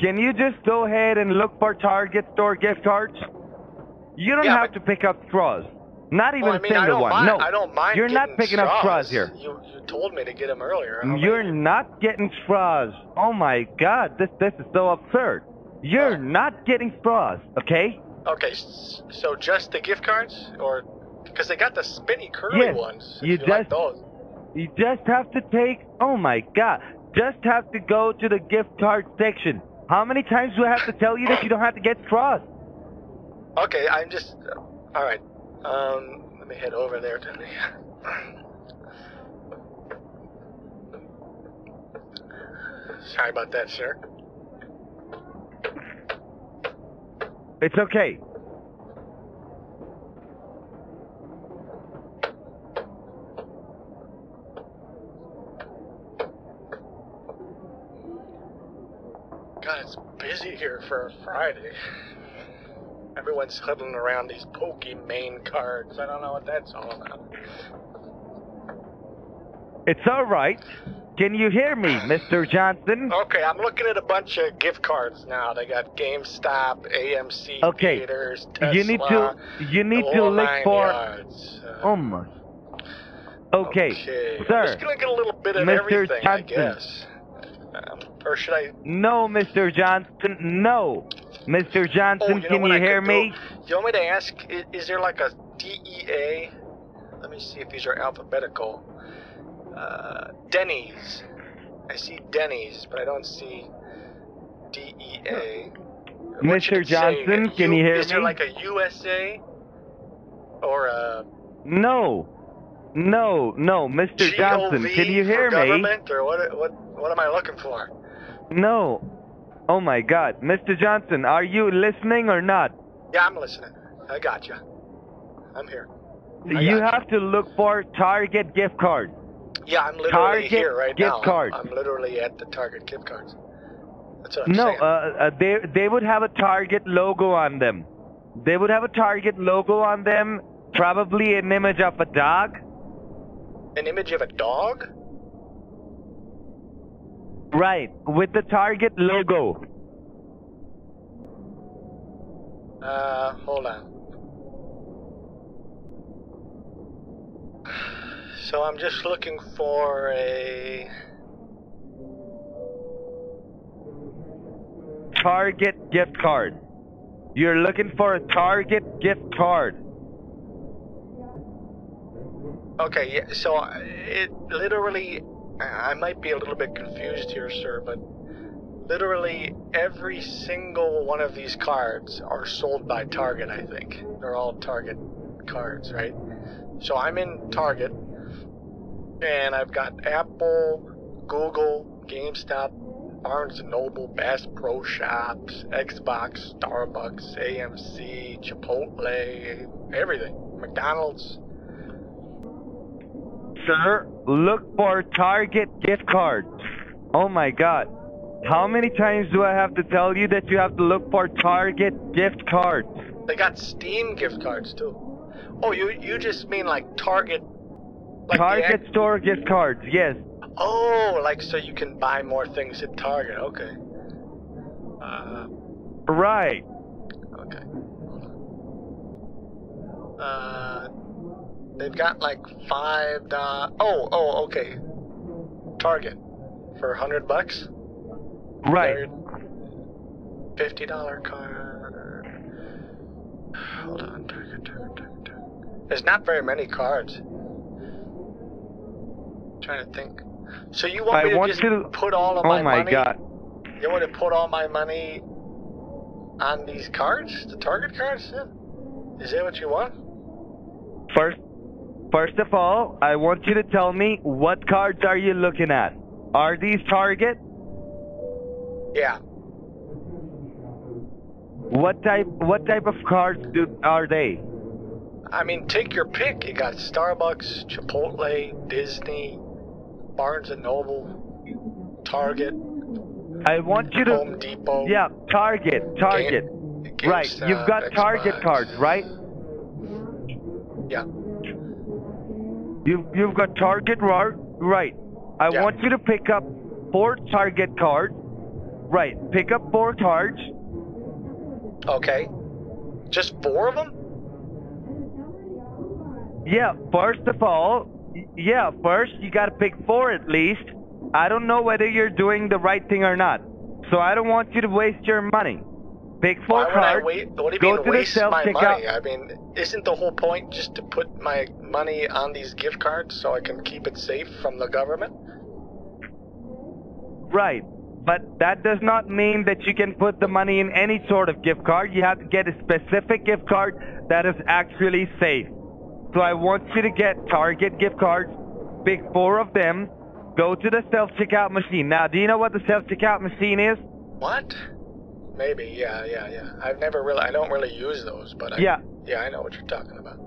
Can you just go ahead and look for Target store gift cards? You don't Yeah, have to pick up straws. Not even Well, I mean, I single don't one. mind. no, I don't mind. You're not picking up straws here. You you told me to get them earlier. You're not getting straws. Oh my God, this this is so absurd. You're Oh. not getting straws, okay? Okay, so just the gift cards, or because they got the spinny curly Yes, ones. If you you, like those. You just have to take. Oh my God, just have to go to the gift card section. How many times do I have to tell you that you don't have to get straws? Okay, I'm just. All right. Um, let me head over there to the. Sorry about that, sir. It's okay. God, it's busy here for a Friday. Everyone's huddling around these Pokemon cards. I don't know what that's all about. It's all right. Can you hear me, Mr. Johnson? Okay, I'm looking at a bunch of gift cards now. They got GameStop, AMC Okay. theaters, Tesla. you need to you need to look for. yards. Uh, my. Okay, okay. I'm sir. just gonna get a little bit of Mr. everything, I Johnson. guess. Um, or should I? No, Mr. Johnson. No, Mr. Oh, Johnson. you know can you I hear me? do? You want me to ask? Is, is there like a DEA? Let me see if these are alphabetical. Uh, Denny's. I see Denny's, but I don't see DEA. Mr. Johnson, can you hear me? Is there like a USA or a No, no, no, Mr. Johnson. Can you hear me? government, or what? What? What am I looking for? No. Oh my God, Mr. Johnson, are you listening or not? Yeah, I'm listening. I got you. I'm here. I you have to look for Target gift cards. Yeah, I'm literally Target here right gift now. cards. I'm literally at the Target gift cards. That's what I'm No, saying. uh, uh, they they would have a Target logo on them. They would have a Target logo on them, probably an image of a dog. An image of a dog? Right, with the Target logo. Uh, hold on. So I'm just looking for a. Target gift card. You're looking for a Target gift card. Okay, yeah, so it literally. I might be a little bit confused here, sir, but literally every single one of these cards are sold by Target, I think. They're all Target cards, right? So I'm in Target, and I've got Apple, Google, GameStop, Barnes Noble, Bass Pro Shops, Xbox, Starbucks, AMC, Chipotle, everything. McDonald's. Sir, look for Target gift cards. Oh my god. How many times do I have to tell you that you have to look for Target gift cards? They got Steam gift cards too. Oh, you you just mean like Target? Like Target store gift cards, yes. oh, like so you can buy more things at Target. Okay. Uh, Right. okay. Uh, they've got like five. Uh, oh, oh, okay. Target for a hundred bucks. Right. Fifty dollar card. Hold on, Target, Target, Target, Target. There's not very many cards. trying to think. So you want I me to want just to- put all of Oh my, my money? god. You want to put all my money on these cards, the Target cards? Yeah. Is that what you want? First First of all, I want you to tell me what cards are you looking at? Are these Target? Yeah. What type what type of cards do, are they? I mean, take your pick. You got Starbucks, Chipotle, Disney, Barnes and Noble, Target, I want you to Home Depot. Yeah, Target, Target. Game- right. You've got Target cards, right? Yeah. You've you've got Target right. Right. I Yeah. want you to pick up four Target cards. Right. Pick up four cards. Okay. Just four of them? Yeah, first of all, yeah, first you gotta pick four at least. I don't know whether you're doing the right thing or not. So I don't want you to waste your money. Pick four Why would I wait? What do you go mean waste my self-checkout. money? I mean, isn't the whole point just to put my money on these gift cards so I can keep it safe from the government? Right. But that does not mean that you can put the money in any sort of gift card. You have to get a specific gift card that is actually safe. So I want you to get Target gift cards, pick four of them, go to the self checkout machine. Now, do you know what the self checkout machine is? What? Maybe, yeah, yeah, yeah. I've never really, I don't really use those, but I, Yeah. yeah, I know what you're talking about.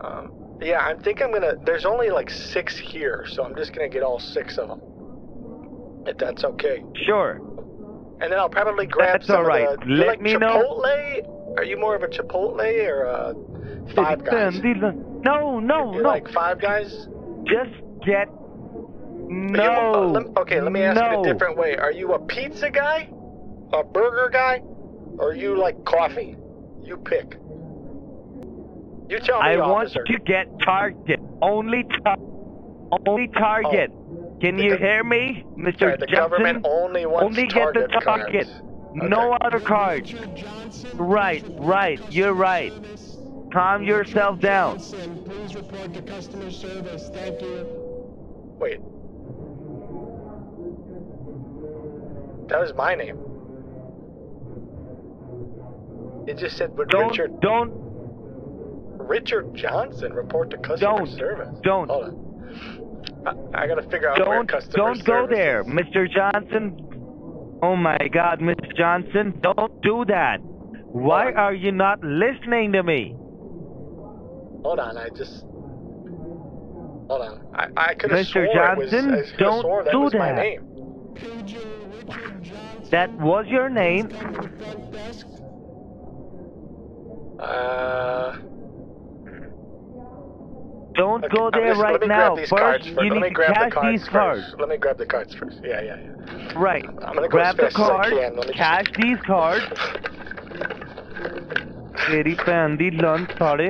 Um, yeah, I think I'm gonna. There's only like six here, so I'm just gonna get all six of them, if that's okay. Sure. And then I'll probably grab That's some all right. of the. Let like me know- Chipotle? Are you more of a Chipotle or a Five Guys? No, no, You no. like Five Guys? Just get. You- No. uh, okay, let me ask no. it a different way. Are you a pizza guy, a burger guy, or you like coffee? You pick. You tell me, I want to get Target. Only tar- Only Target. Oh. Can The you hear me, Mr. Sorry, the Johnson? government only wants Only get the Target. cards. No Okay. other cards. Right, right. You're right. Calm yourself down. Please report to customer service. Thank you. Wait. That was my name. It just said, "Would Don't, Richard don't, Richard Johnson report to customer Don't. service?" Don't. Hold on. I, I gotta figure out where don't, customer don't go there, is. Mr. Johnson. Oh my God, Mr. Johnson, don't do that. Why are you not listening to me? Hold on, I just. Hold on. I, I could have Mr. Johnson, was, don't that do that. name. Pager Richard Johnson. That was your name. From the front desk. Uh, Don't okay, go I'm there just- right let me now. grab these First, cards first. you Let need me to grab the cash cards these first. cards. Let me grab the cards first. Yeah, yeah, yeah. Right. I'm gonna go Grab as the fast as I cards, can. Let me just- cash these cards. तेरी भैन दी lunch सारे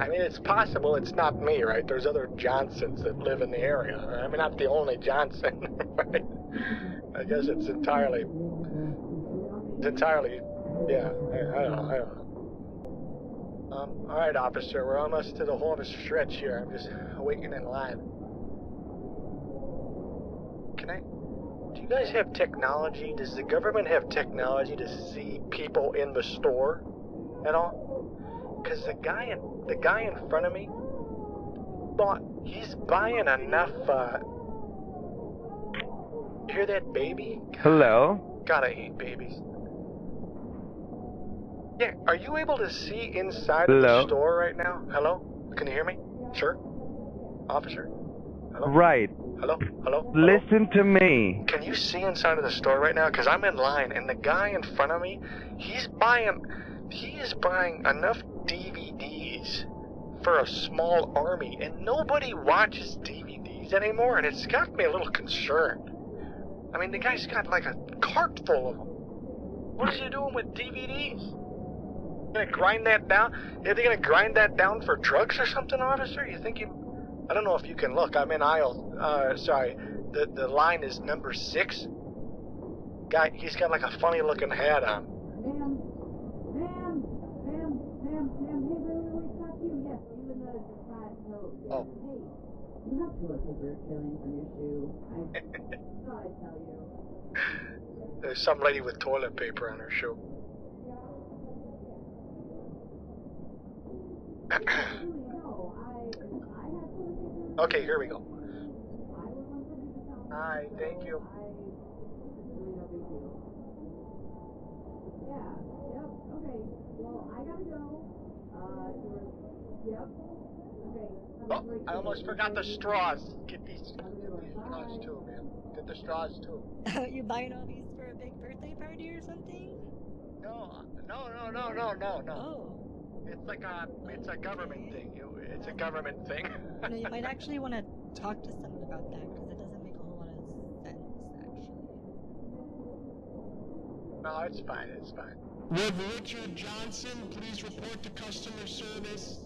I mean, it's possible it's not me, right? There's other Johnsons that live in the area. I mean, not the only Johnson, *laughs* right? I guess it's entirely, it's entirely, yeah. I, I don't know. I don't know. Um, all right, officer, we're almost to the home stretch here. I'm just waiting in line. Can I? Do you guys have technology? Does the government have technology to see people in the store at all? Because the guy in the guy in front of me thought he's buying enough. Uh, hear that baby? Hello? Gotta hate babies. Yeah, are you able to see inside of Hello? the store right now? Hello? Can you hear me? Sir? Officer? Hello? Right. Hello? Hello? Hello? Listen to me. Can you see inside of the store right now? Because I'm in line, and the guy in front of me, he's buying, he is buying enough DVDs for a small army, and nobody watches DVDs anymore, and it's got me a little concerned. I mean, the guy's got like a cart full of them. What is he doing with DVDs? Gonna grind that down? Are they gonna grind that down for drugs or something, officer? You think you? I don't know if you can look. I'm in aisle. Uh, sorry. The the line is number six. Guy, he's got like a funny looking hat on. Ma'am, ma'am, ma'am, ma'am, ma'am, hey, wait, wait, wait, stop you. Yes, you in the side road. Oh. Hey, You have peeling from your shoe. I *laughs* thought I'd tell you. There's some lady with toilet paper on her shoe. *coughs* No, I, I had toilet paper. okay, here we go. I would want somebody to tell me. Hi, thank you. I, it's really no big deal. Yeah, yep, okay. Well, I gotta go. Uh, yep. Okay. have a Oh, I almost forgot the straws. Get these, get these straws too, man. Get the straws too. *laughs* you buying all these for a big birthday party or something? No, no, no, no, no, no, no. Oh. It's like a, it's a government thing. You, it's a government thing. *laughs* You, know, you might actually want to talk to someone about that because it doesn't make a whole lot of sense, actually. no, it's fine. It's fine. With Richard Johnson, please report to customer service.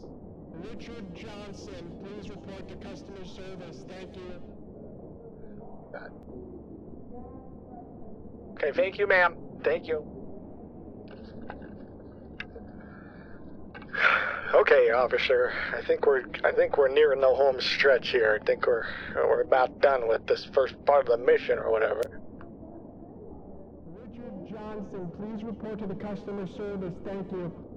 Richard Johnson, please report to customer service. Thank you. Okay, thank you, ma'am. Thank you. Okay, officer. I think we're I think we're nearing the home stretch here. I think we're we're about done with this first part of the mission or whatever. Richard Johnson, please report to the customer service. Thank you.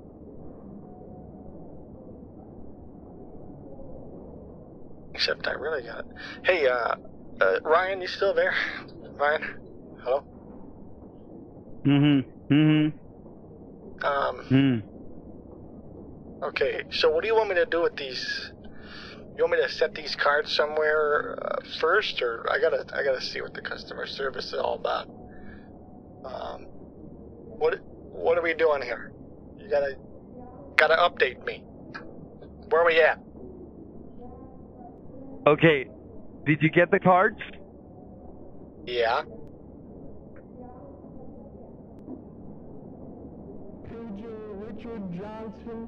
Except I really got. It. Hey, uh, uh, Ryan, you still there? Ryan, hello. Mm-hmm. Mm-hmm. Um. Mm. Okay, so what do you want me to do with these? You want me to set these cards somewhere uh, first, or I gotta I gotta see what the customer service is all about. Um, what what are we doing here? You gotta gotta update me. Where are we at? Okay. Did you get the cards? Yeah. Pager Richard Johnson,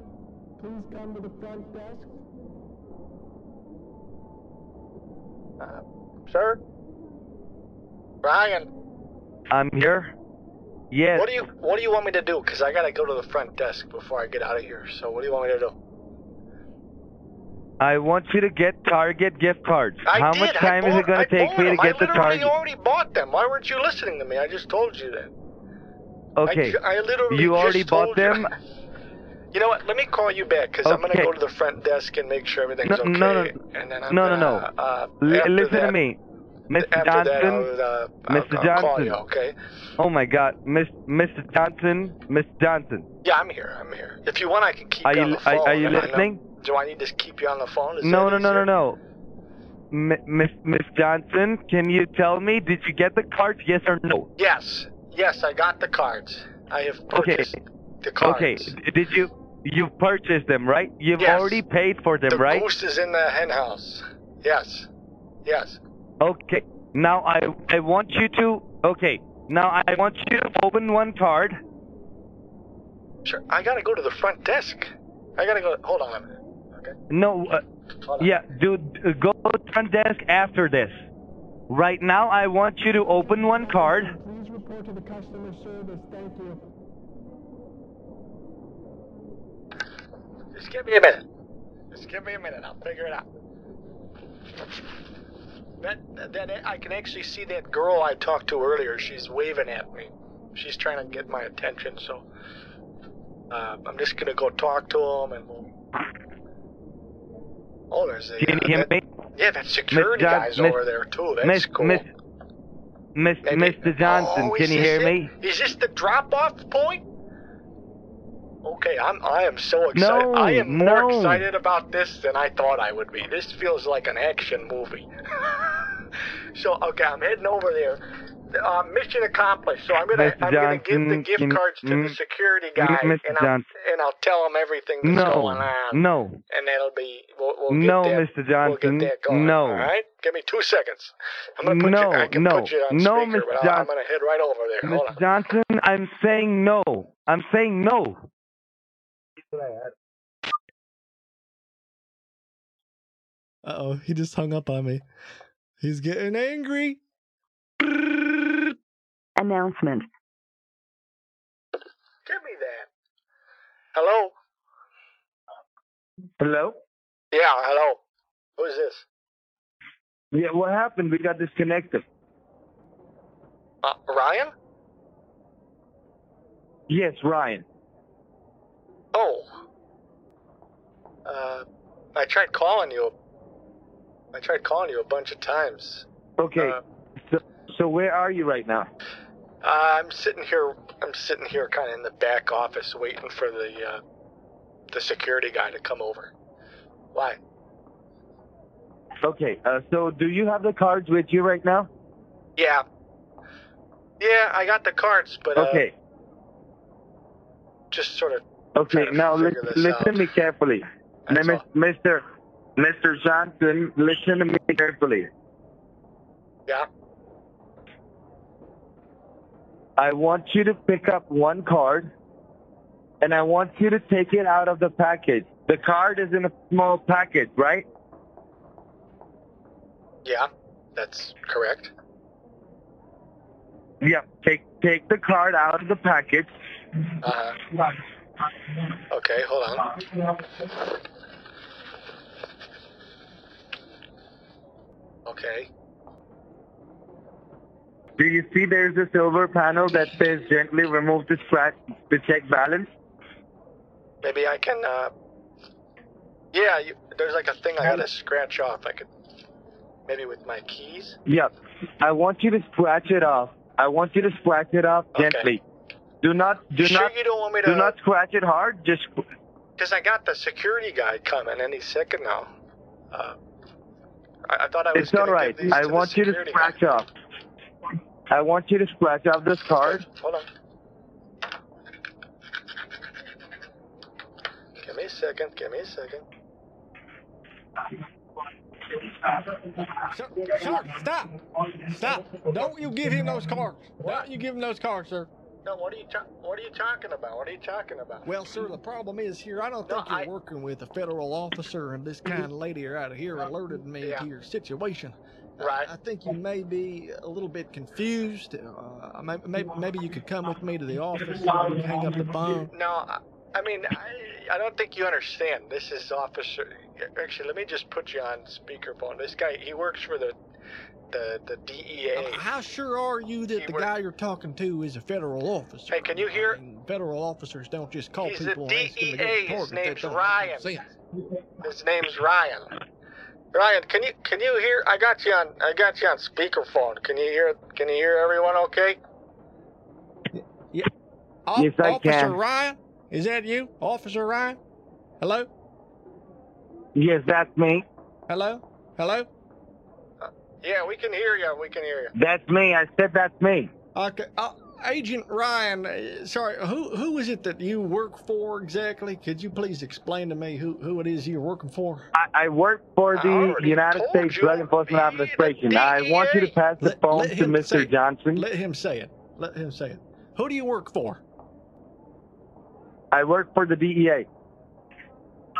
please come to the front desk. Uh, sir. Ryan, I'm here. Yes. what do you what do you want me to do? Cause I gotta go to the front desk before I get out of here. So what do you want me to do? I want you to get Target gift cards. I How did. much time is it going to take bought for to get the Target? I already bought them. Why weren't you listening to me? I just told you that. Okay. I, I literally You already bought you- them? *laughs* You know what? Let me call you back because I'm gonna go to the front desk and make sure everything's No, okay. no, no. And then I'm No, no, gonna, no. Uh, L- listen that, to me. Mr. After Johnson. that, I'll, uh, Mr. I'll Johnson. you. Okay? Oh my God, Miss, Mr. Johnson, Mr. Johnson. Yeah, I'm here. I'm here. If you want, I can keep Are you you on the phone. are you I know- listening? Do I need to keep you on the phone? Is No, no, no, no, easier? no. Miss Miss Johnson, can you tell me did you get the cards? Yes or no? Yes, yes, I got the cards. I have Okay. purchased the cards. Okay. Did you you purchased them, right? You've Yes. already paid for them, The right? The goose is in the hen house. Yes, yes. Okay. Now I I want you to okay. Now I want you to open one card. Sure. I gotta go to the front desk. I gotta go. Hold on a minute. Okay. No, uh, yeah, dude, uh, go to the front desk after this. Right now, I want you to open one card. Please report to the customer service. Thank you. Just give me a minute. Just give me a minute. I'll figure it out. That, that I can actually see that girl I talked to earlier. She's waving at me. She's trying to get my attention. So uh, I'm just gonna go talk to him and we'll. Oh, there's a. Can you uh, hear that- me? Yeah, that security John- guy's Miss- over there too. That's Miss cool. Miss Mr. Johnson, Oh, can you hear it? me? Is this the drop-off point? Okay, I'm. I am so excited. No, I am more no. excited about this than I thought I would be. This feels like an action movie. *laughs* so okay, I'm heading over there. Uh, mission accomplished. So I'm gonna Mr. I'm gonna give the gift cards to the mm, security guy, and I'll Johnson. and I'll tell him everything that's No, going on, no, and that'll be we'll, we'll get no, that, Mr. Johnson, We'll get that going. no. All right, give me two seconds. I'm gonna put No, you. I can no, put you on no, speaker, Mr. but I'm gonna head right over there. Hold on. Mr. Johnson, I'm saying no. I'm saying no. Uh oh, he just hung up on me. He's getting angry. Announcement. Give me that. Hello? Hello? Yeah, hello. Who's this? Yeah, what happened? We got disconnected. Uh, Ryan? Yes, Ryan. Oh. Uh, I tried calling you. I tried calling you a bunch of times. Okay. Uh, so, so where are you right now? Uh, I'm sitting here. I'm sitting here, kind of in the back office, waiting for the uh, the security guy to come over. Why? Okay. Uh, so do you have the cards with you right now? Yeah. Yeah, I got the cards, but uh, Okay. just sort of. Okay. Now listen, listen to me carefully. Now. Mr. Mr. Johnson, listen to me carefully. Yeah. I want you to pick up one card, and I want you to take it out of the package. The card is in a small package, right? Yeah, that's correct. Yeah. Take take the card out of the package. Uh huh. Okay, hold on. Okay. Do you see there's a silver panel that says gently remove the scratch to check balance? Maybe I can. uh Yeah, you, there's like a thing I gotta scratch off. I could maybe with my keys. Yep. I want you to scratch it off. I want you to scratch it off Okay. gently. Do not do sure not you don't want me to? do not scratch it hard. Just Because I got the security guy coming any second now. Uh, I, I thought I was. it's all gonna right. give these I want you to scratch guy. off. I want you to scratch off this card. Hold on. Give me a second. Give me a second. Sir, sir, stop. Stop. Don't you give him those cards. Don't you give him those cards, sir. No, what are you ta- What are you talking about? What are you talking about? Well, sir, the problem is here, I don't No, think you're I- working with a federal officer, and this *laughs* kind of lady out of here alerted me Yeah. to your situation. I- Right. I, think you may be a little bit confused. Uh, maybe, maybe you could come with me to the office and hang up the phone. No, I, I mean, I, I don't think you understand. This is Officer. Actually, let me just put you on speakerphone. This guy, he works for the the the DEA. Uh, How sure are you that He the work- guy you're talking to is a federal officer? Hey, can you hear- I mean, federal officers don't just call He's people and ask them DEA. His name's Ryan. His name's Ryan. Ryan, can you can you hear? I got you on. I got you on speakerphone. Can you hear? Can you hear everyone? Okay. O- Yes, I Officer can. Ryan? Is that you? Officer Ryan? Hello? Yes, that's me. Hello? Hello? Yeah, we can hear you. We can hear you. That's me. I said that's me. Okay. Uh, Agent Ryan, uh, sorry, who who is it that you work for exactly? Could you please explain to me who, who it is you're working for? I, I work for the United States you, Drug Enforcement Administration. I want you to pass the Let- phone let to Mr. Johnson. Let him say it. Let him say it. Who do you work for? I work for the E DEA.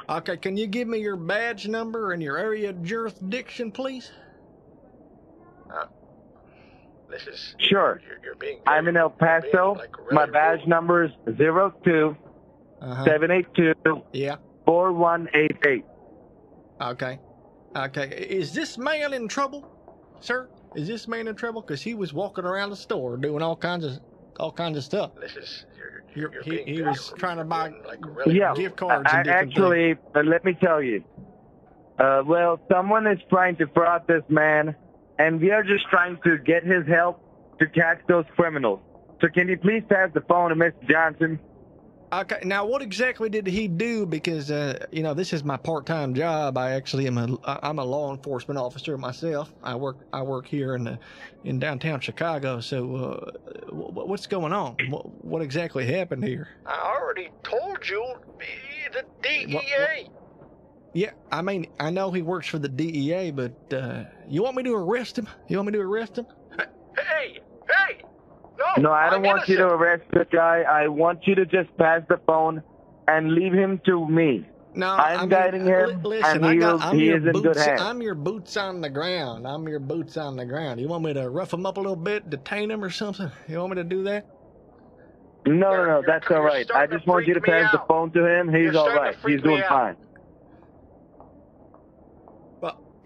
Okay, can you give me your badge number and your area of jurisdiction, please? This is. Sure. You're, you're being. I'm in El Paso. like, really My badge rude. number is zero two Uh-huh. seven eight two Yeah. four one eight eight. Okay. Okay. Is this man in trouble, sir? Is this man in trouble? Because he was walking around the store doing all kinds of all kinds of stuff. This is. You're, You're- you're he- he was trying to buy like really Yeah. gift cards I, and different actually, uh, let me tell you. Uh, well, someone is trying to fraud this man, and we are just trying to get his help to catch those criminals. So can you please pass the phone to Mr. Johnson? Okay, now what exactly did he do? Because uh, you know this is my part-time job. I actually am a I'm a law enforcement officer myself. I work I work here in the, in downtown Chicago. So uh, wh- what's going on? What, what exactly happened here? I already told you. The DEA. What- Yeah, I mean I know he works for the DEA, but uh, you want me to arrest him? You want me to arrest him? Hey, hey! No, No, I don't I'm want you to arrest the guy. I want you to just pass the phone and leave him to me. No, I'm I mean, guiding uh, him, listen, and I he got, will- I'm he your is in good boots, hands. I'm your boots on the ground. I'm your boots on the ground. You want me to rough him up a little bit, detain him or something? You want me to do that? No, no, You're- no, you're- that's all right. I just want you to freak me pass the phone to him. He's You're all to freak He's me doing out. fine.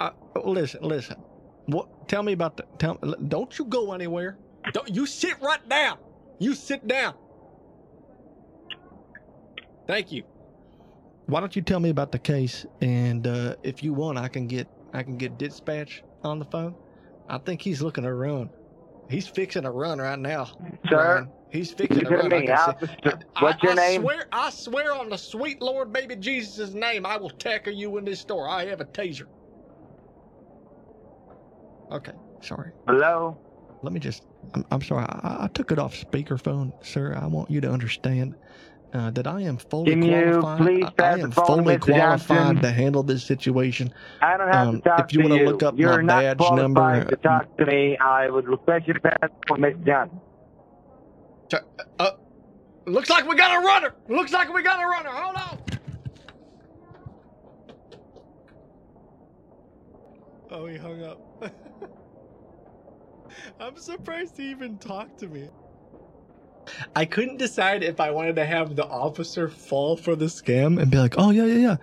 Uh, listen, listen. What? Tell me about the. Tell. Don't you go anywhere. Don't you sit right down. You sit down. Thank you. Why don't you tell me about the case? And uh, if you want, I can get I can get dispatch on the phone. I think he's looking to run. He's fixing a run right now. Sir, Ryan. He's fixing a Excuse run. I me, officer. I- What's your I name? Swear, I swear on the sweet Lord baby Jesus' name, I will tackle you in this store. I have a taser. Okay, sorry. Hello? Let me just. I'm, I'm sorry. I, I took it off speakerphone, sir. I want you to understand uh, that I am fully Can you qualified. please I- I am the phone to fully Mr. qualified Johnson? to handle this situation. I don't have Um, to talk if you to wanna look up my You're not badge number, to talk to me. I would request you to pass the phone to Mr. Johnson. Uh, looks like we got a runner. Looks like we got a runner. Hold on. Oh, he hung up. *laughs* I'm surprised he even talked to me. I couldn't decide if I wanted to have the officer fall for the scam and be like, "Oh yeah, yeah, yeah."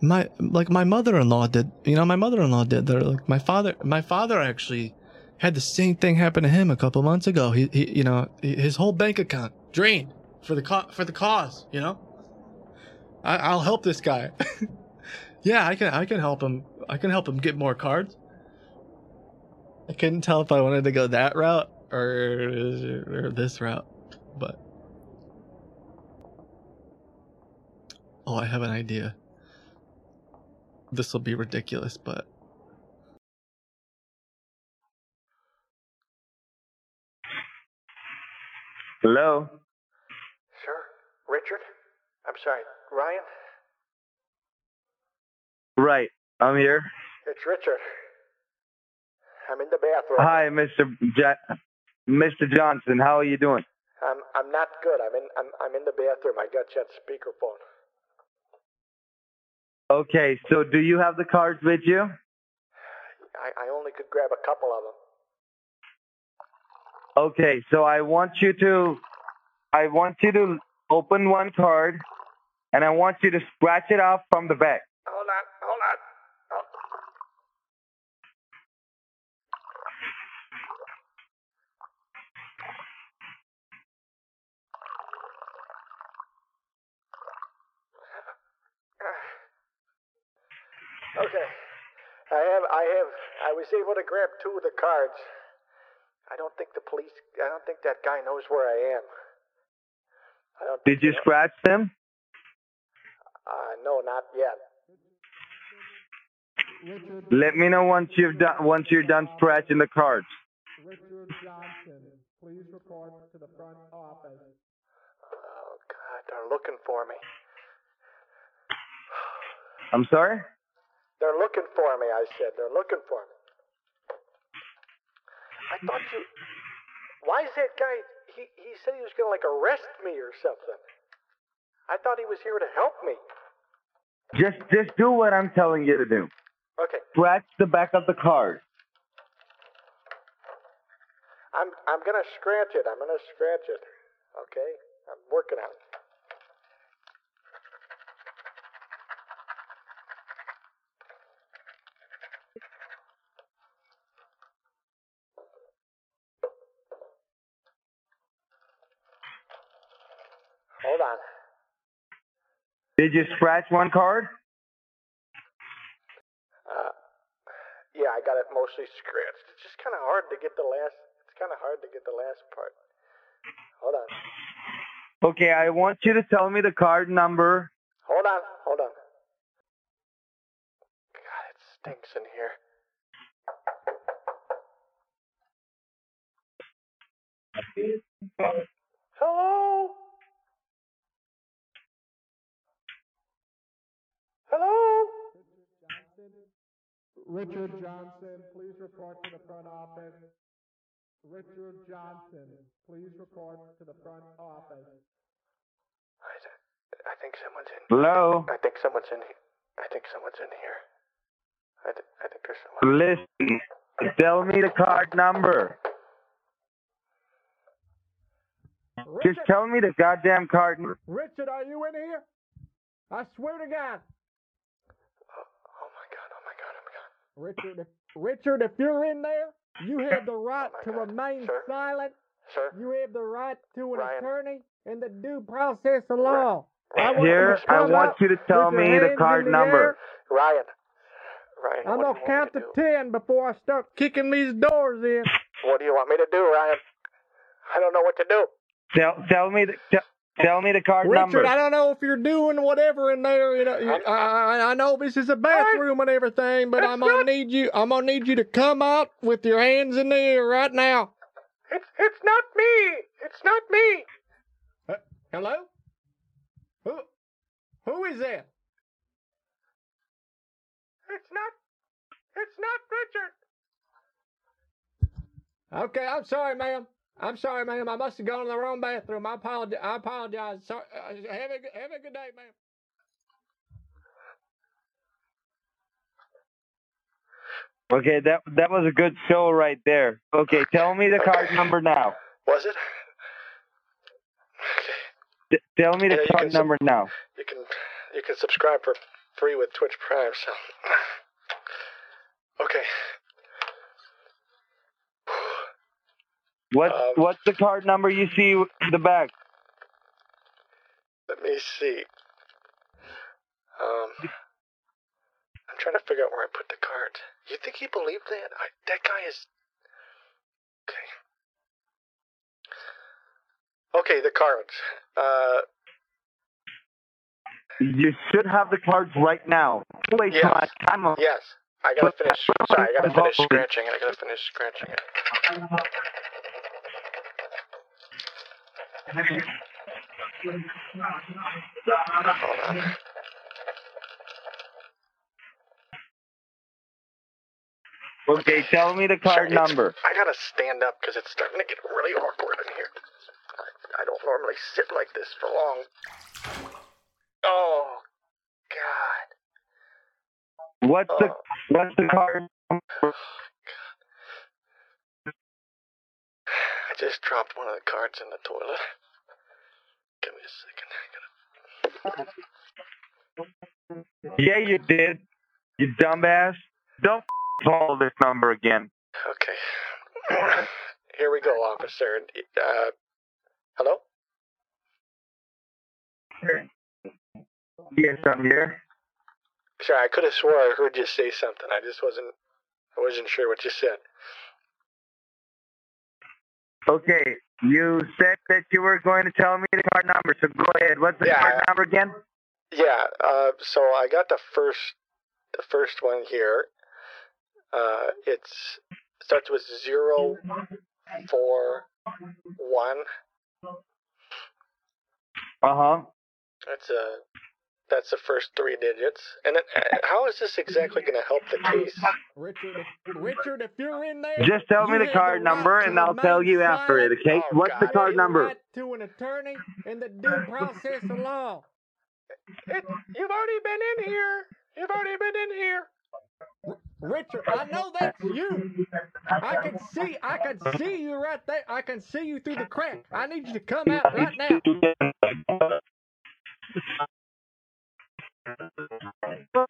My like my mother-in-law did. You know, my mother-in-law did that. Like my father, my father actually had the same thing happen to him a couple months ago. He, he you know, his whole bank account drained for the co- for the cause. You know, I, I'll help this guy. *laughs* yeah, I can I can help him. I can help him get more cards. I couldn't tell if I wanted to go that route or or this route, but oh, I have an idea. This will be ridiculous, but Hello? Sir? Richard? I'm sorry, Ryan? Right. I'm here. It's Richard. I'm in the bathroom. Hi, Mr. Ja- Mr. Johnson. How are you doing? I'm I'm not good. I'm in I'm I'm in the bathroom. I got you on speakerphone. Okay, so do you have the cards with you? I, I only could grab a couple of them. Okay, so I want you to I want you to open one card and I want you to scratch it off from the back. Hold on, hold on. Oh. Okay. I have I was able to grab two of the cards. I don't think the police I don't think that guy knows where I am. I don't Did you scratch them? uh no, not yet. Let me know once you've done once you're done scratching the cards. Richard Johnson, please report to the front office. Oh god, they're looking for me. I'm sorry? They're looking for me, I said. They're looking for me. I thought you. Why is that guy. He, he said he was going to, like, arrest me or something. I thought he was here to help me. Just just do what I'm telling you to do. Okay, Scratch the back of the card. I'm, I'm going to scratch it. I'm going to scratch it. Okay? I'm working on it. Hold on. Did you scratch one card? Uh, yeah, I got it mostly scratched. It's just kind of hard to get the last. It's kind of hard to get the last part. Hold on. Okay, I want you to tell me the card number. Hold on. Hold on. God, it stinks in here. Hello. Hello. Richard Johnson, please report to the front office. Richard Johnson, please report to the front office. I, I think someone's in. Hello? I think someone's in here. I think someone's in here. I, th- I think there's someone. Listen. Tell me the card number. Just tell me the goddamn card number. Richard, are you in here? I swear to God. Oh my god! Oh my god! Oh my god! Richard, if, Richard, if you're in there, you *laughs* have the oh right Oh to God. remain Sir? silent. Sir? You have the right to an Ryan. attorney and the due process of law. I want Here, to I want you to tell me the card the number. air. Ryan. Ryan, I'm gonna count to to ten before I start kicking these doors in. What do you want me to do, Ryan? I don't know what to do. Tell tell me the tell, tell me the card Richard, number. I don't know if you're doing whatever in there. You know, you- I, I, I know this is a bathroom and everything, but I'm gonna need you. I'm gonna need you to come out with your hands in the air right now. It's it's not me. It's not me. Uh, hello? Who? Who is that? It's not. It's not Richard. Okay, I'm sorry, ma'am. I'm sorry, ma'am. I must have gone to the wrong bathroom. I apologize. I apologize. Sorry. Uh, have a good- have a good day, ma'am. Okay, that that was a good show right there. Okay, tell me the card number now. Was it? Okay. D- tell me the Yeah, card can number now. You can you can subscribe for free with Twitch Prime. So. Okay. What Um, what's the card number you see in the back? Let me see. Um, I'm trying to figure out where I put the cards. You think he believed that? I, that guy is. Okay. Okay, the cards. Uh, You should have the cards right now. Wait Yes. my time. on- yes. I gotta finish. Sorry, I gotta finish scratching it. I gotta finish scratching it. Hold on. Okay, tell me the card Sorry, it's- number. I gotta stand up because it's starting to get really awkward in here. I, I don't normally sit like this for long. Oh, God. What's the Oh. what's the card? I just dropped one of the cards in the toilet. *laughs* Give me a second. Gotta... Yeah, you did. You dumbass. Don't call this number again. Okay. *clears throat* Here we go, officer. Uh, hello? Yes, I'm here. Sorry, I could have swore I heard you say something. I just wasn't. I wasn't sure what you said. Okay, you said that you were going to tell me the card number, so go ahead. What's the Yeah. card number again? Yeah. Uh, so I got the first, the first one here. Uh, it's starts with zero, four, one. Uh huh. That's a. That's the first three digits. And then, uh, how is this exactly going to help the case? Richard, if, Richard, if you're in there, Just tell me the card right number, and I'll tell you after it. Okay? Oh, What's the card number? Right to an attorney and the due process of law. It, you've already been in here. You've already been in here. Richard, I know that's you. I can see, I can see you right there. I can see you through the crack. I need you to come out right now.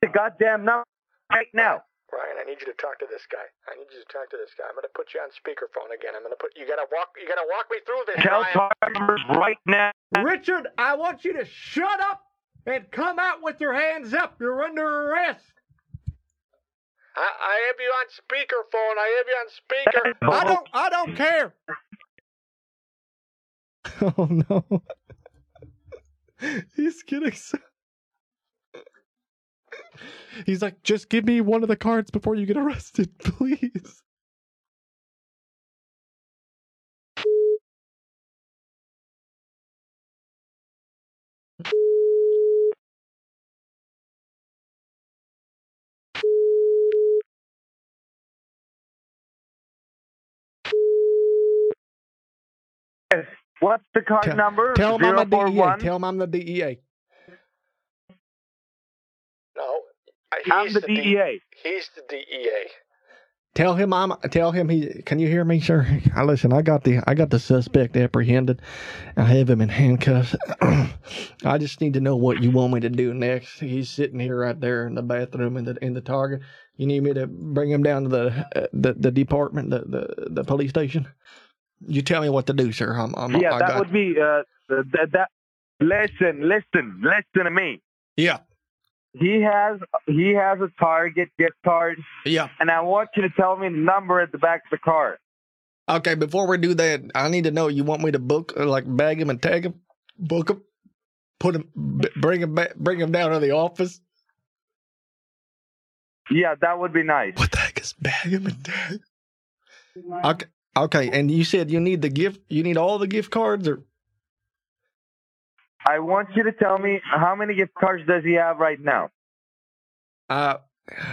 The goddamn number right now. Ryan, I need you to talk to this guy. I need you to talk to this guy. I'm gonna put you on speakerphone again. I'm gonna put you gotta walk you gotta walk me through this, Tell Ryan. numbers right now. Richard, I want you to shut up and come out with your hands up. You're under arrest. I, I have you on speakerphone. I have you on speaker. I don't, I don't care. *laughs* Oh no. *laughs* He's getting so. He's like, just give me one of the cards before you get arrested, *laughs* please. What's the card Tell- number? Tell him I'm the DEA. Tell him I'm the DEA. No, I- I'm he's the D- DEA. He's the E DEA. Tell him I'm. Tell him he. Can you hear me, sir? I listen. I got the. I got the suspect apprehended. I have him in handcuffs, *clears throat* I just need to know what you want me to do next. He's sitting here right there in the bathroom in the in the target. You need me to bring him down to the uh, the, the department, the, the the police station. You tell me what to do, sir. I'm, I'm yeah, I that got- would be uh, that, that. Listen, listen, listen to me. yeah, He has he has a Target gift card, yeah. and I want you to tell me the number at the back of the card. Okay, before we do that, I need to know. You want me to book, or like, bag him and tag him, book him, put him, b- bring him back, bring him down to the office. Yeah, that would be nice. What the heck is bag him and tag? Okay, okay. And you said you need the gift. You need all the gift cards, or I want you to tell me how many gift cards does he have right now? uh,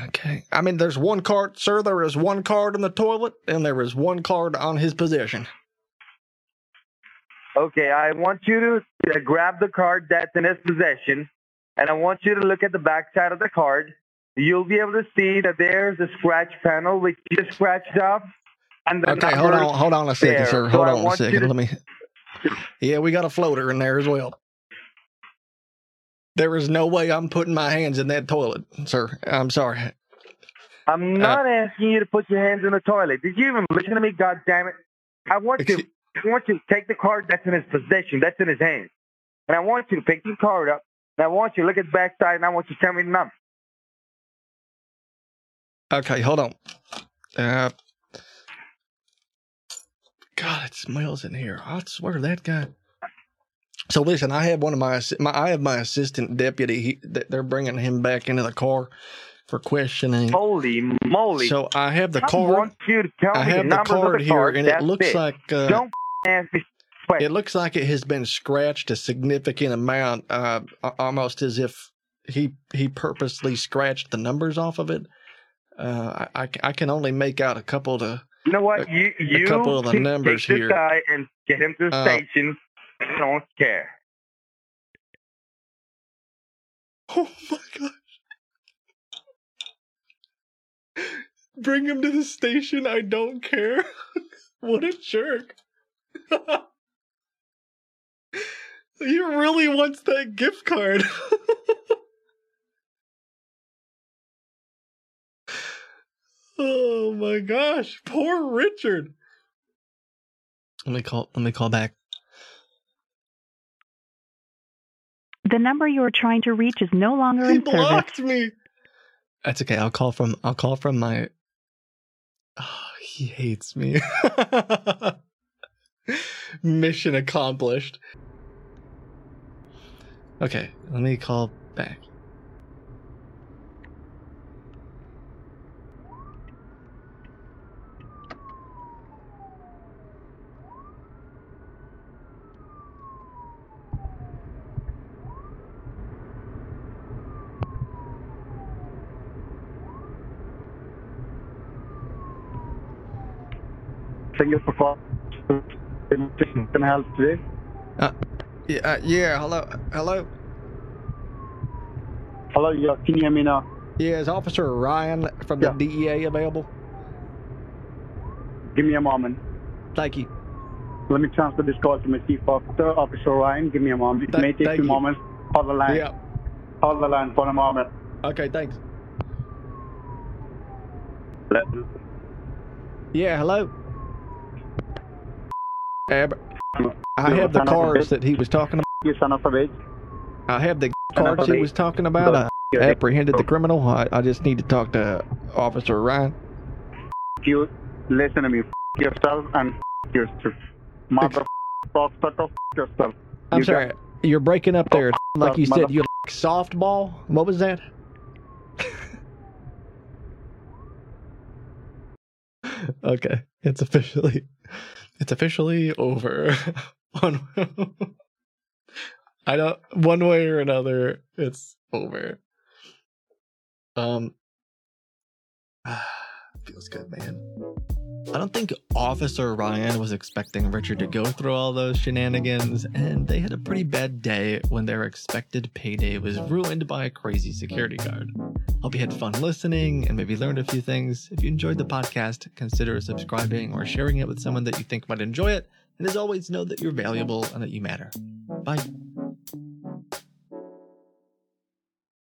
okay. I mean, there's one card, sir. There is one card in the toilet, and there is one card on his possession. Okay, I want you to grab the card that's in his possession, and I want you to look at the back side of the card. You'll be able to see that there's a scratch panel which you scratched off. And the Okay, hold on, hold on a second, there. sir. Hold I on a second. to- Let me. *laughs* Yeah, we got a floater in there as well. There is no way I'm putting my hands in that toilet, sir. I'm sorry. I'm Uh, not asking you to put your hands in the toilet. Did you even listen to me? God damn it! I want you. I want you to take the card that's in his possession, that's in his hand, and I want you to pick the card up. And I want you to look at the back side, and I want you to tell me the number. Okay, hold on. Uh, God, it smells in here. I swear that guy. So listen, I have one of my, my I have my assistant deputy. He, they're bringing him back into the car for questioning. Holy moly! So I have the card. want you to tell I have the the card here, card. and it looks it. like uh, Don't ask me. it looks like it has been scratched a significant amount, uh, almost as if he he purposely scratched the numbers off of it. Uh, I, I, I can only make out a couple to You know what? You you couple of the numbers take here. this guy and get him to the Uh, station. I don't care. Oh my gosh. Bring him to the station. I don't care. *laughs* what a jerk. *laughs* he really wants that gift card. *laughs* oh my gosh. Poor Richard. Let me call let me call back. The number you are trying to reach is no longer He in service. He blocked me. That's okay. I'll call from I'll call from my Oh, he hates me. *laughs* Mission accomplished. Okay, let me call back. For calling. Can I help today? Uh, yeah, uh, yeah, hello, hello. Hello, yeah, can you hear me now? Yeah, is Officer Ryan from the DEA available? Give me a moment. Thank you. Let me transfer this call to my chief officer, Officer Ryan. Give me a moment. It Th- may take a you. moment. Hold the line. Yeah. Hold the line for a moment. Okay, thanks. Let, Yeah, hello. Ab- I have the son of a cards that he was talking about. you son of a bitch. I have the cards he was talking about. I apprehended the criminal. I, I just need to talk to Officer Ryan. You listen to me. Yourself and yourself. Mother prospect of yourself. I'm You sorry. You're breaking up there. Like you said, you like softball. What was that? *laughs* okay, it's officially, it's officially over. *laughs* One, I don't. One way or another, it's over. Um, *sighs* feels good, man. I don't think Officer Ryan was expecting Richard to go through all those shenanigans, and they had a pretty bad day when their expected payday was ruined by a crazy security guard. Hope you had fun listening and maybe learned a few things. If you enjoyed the podcast, consider subscribing or sharing it with someone that you think might enjoy it. And as always, know that you're valuable and that you matter. Bye.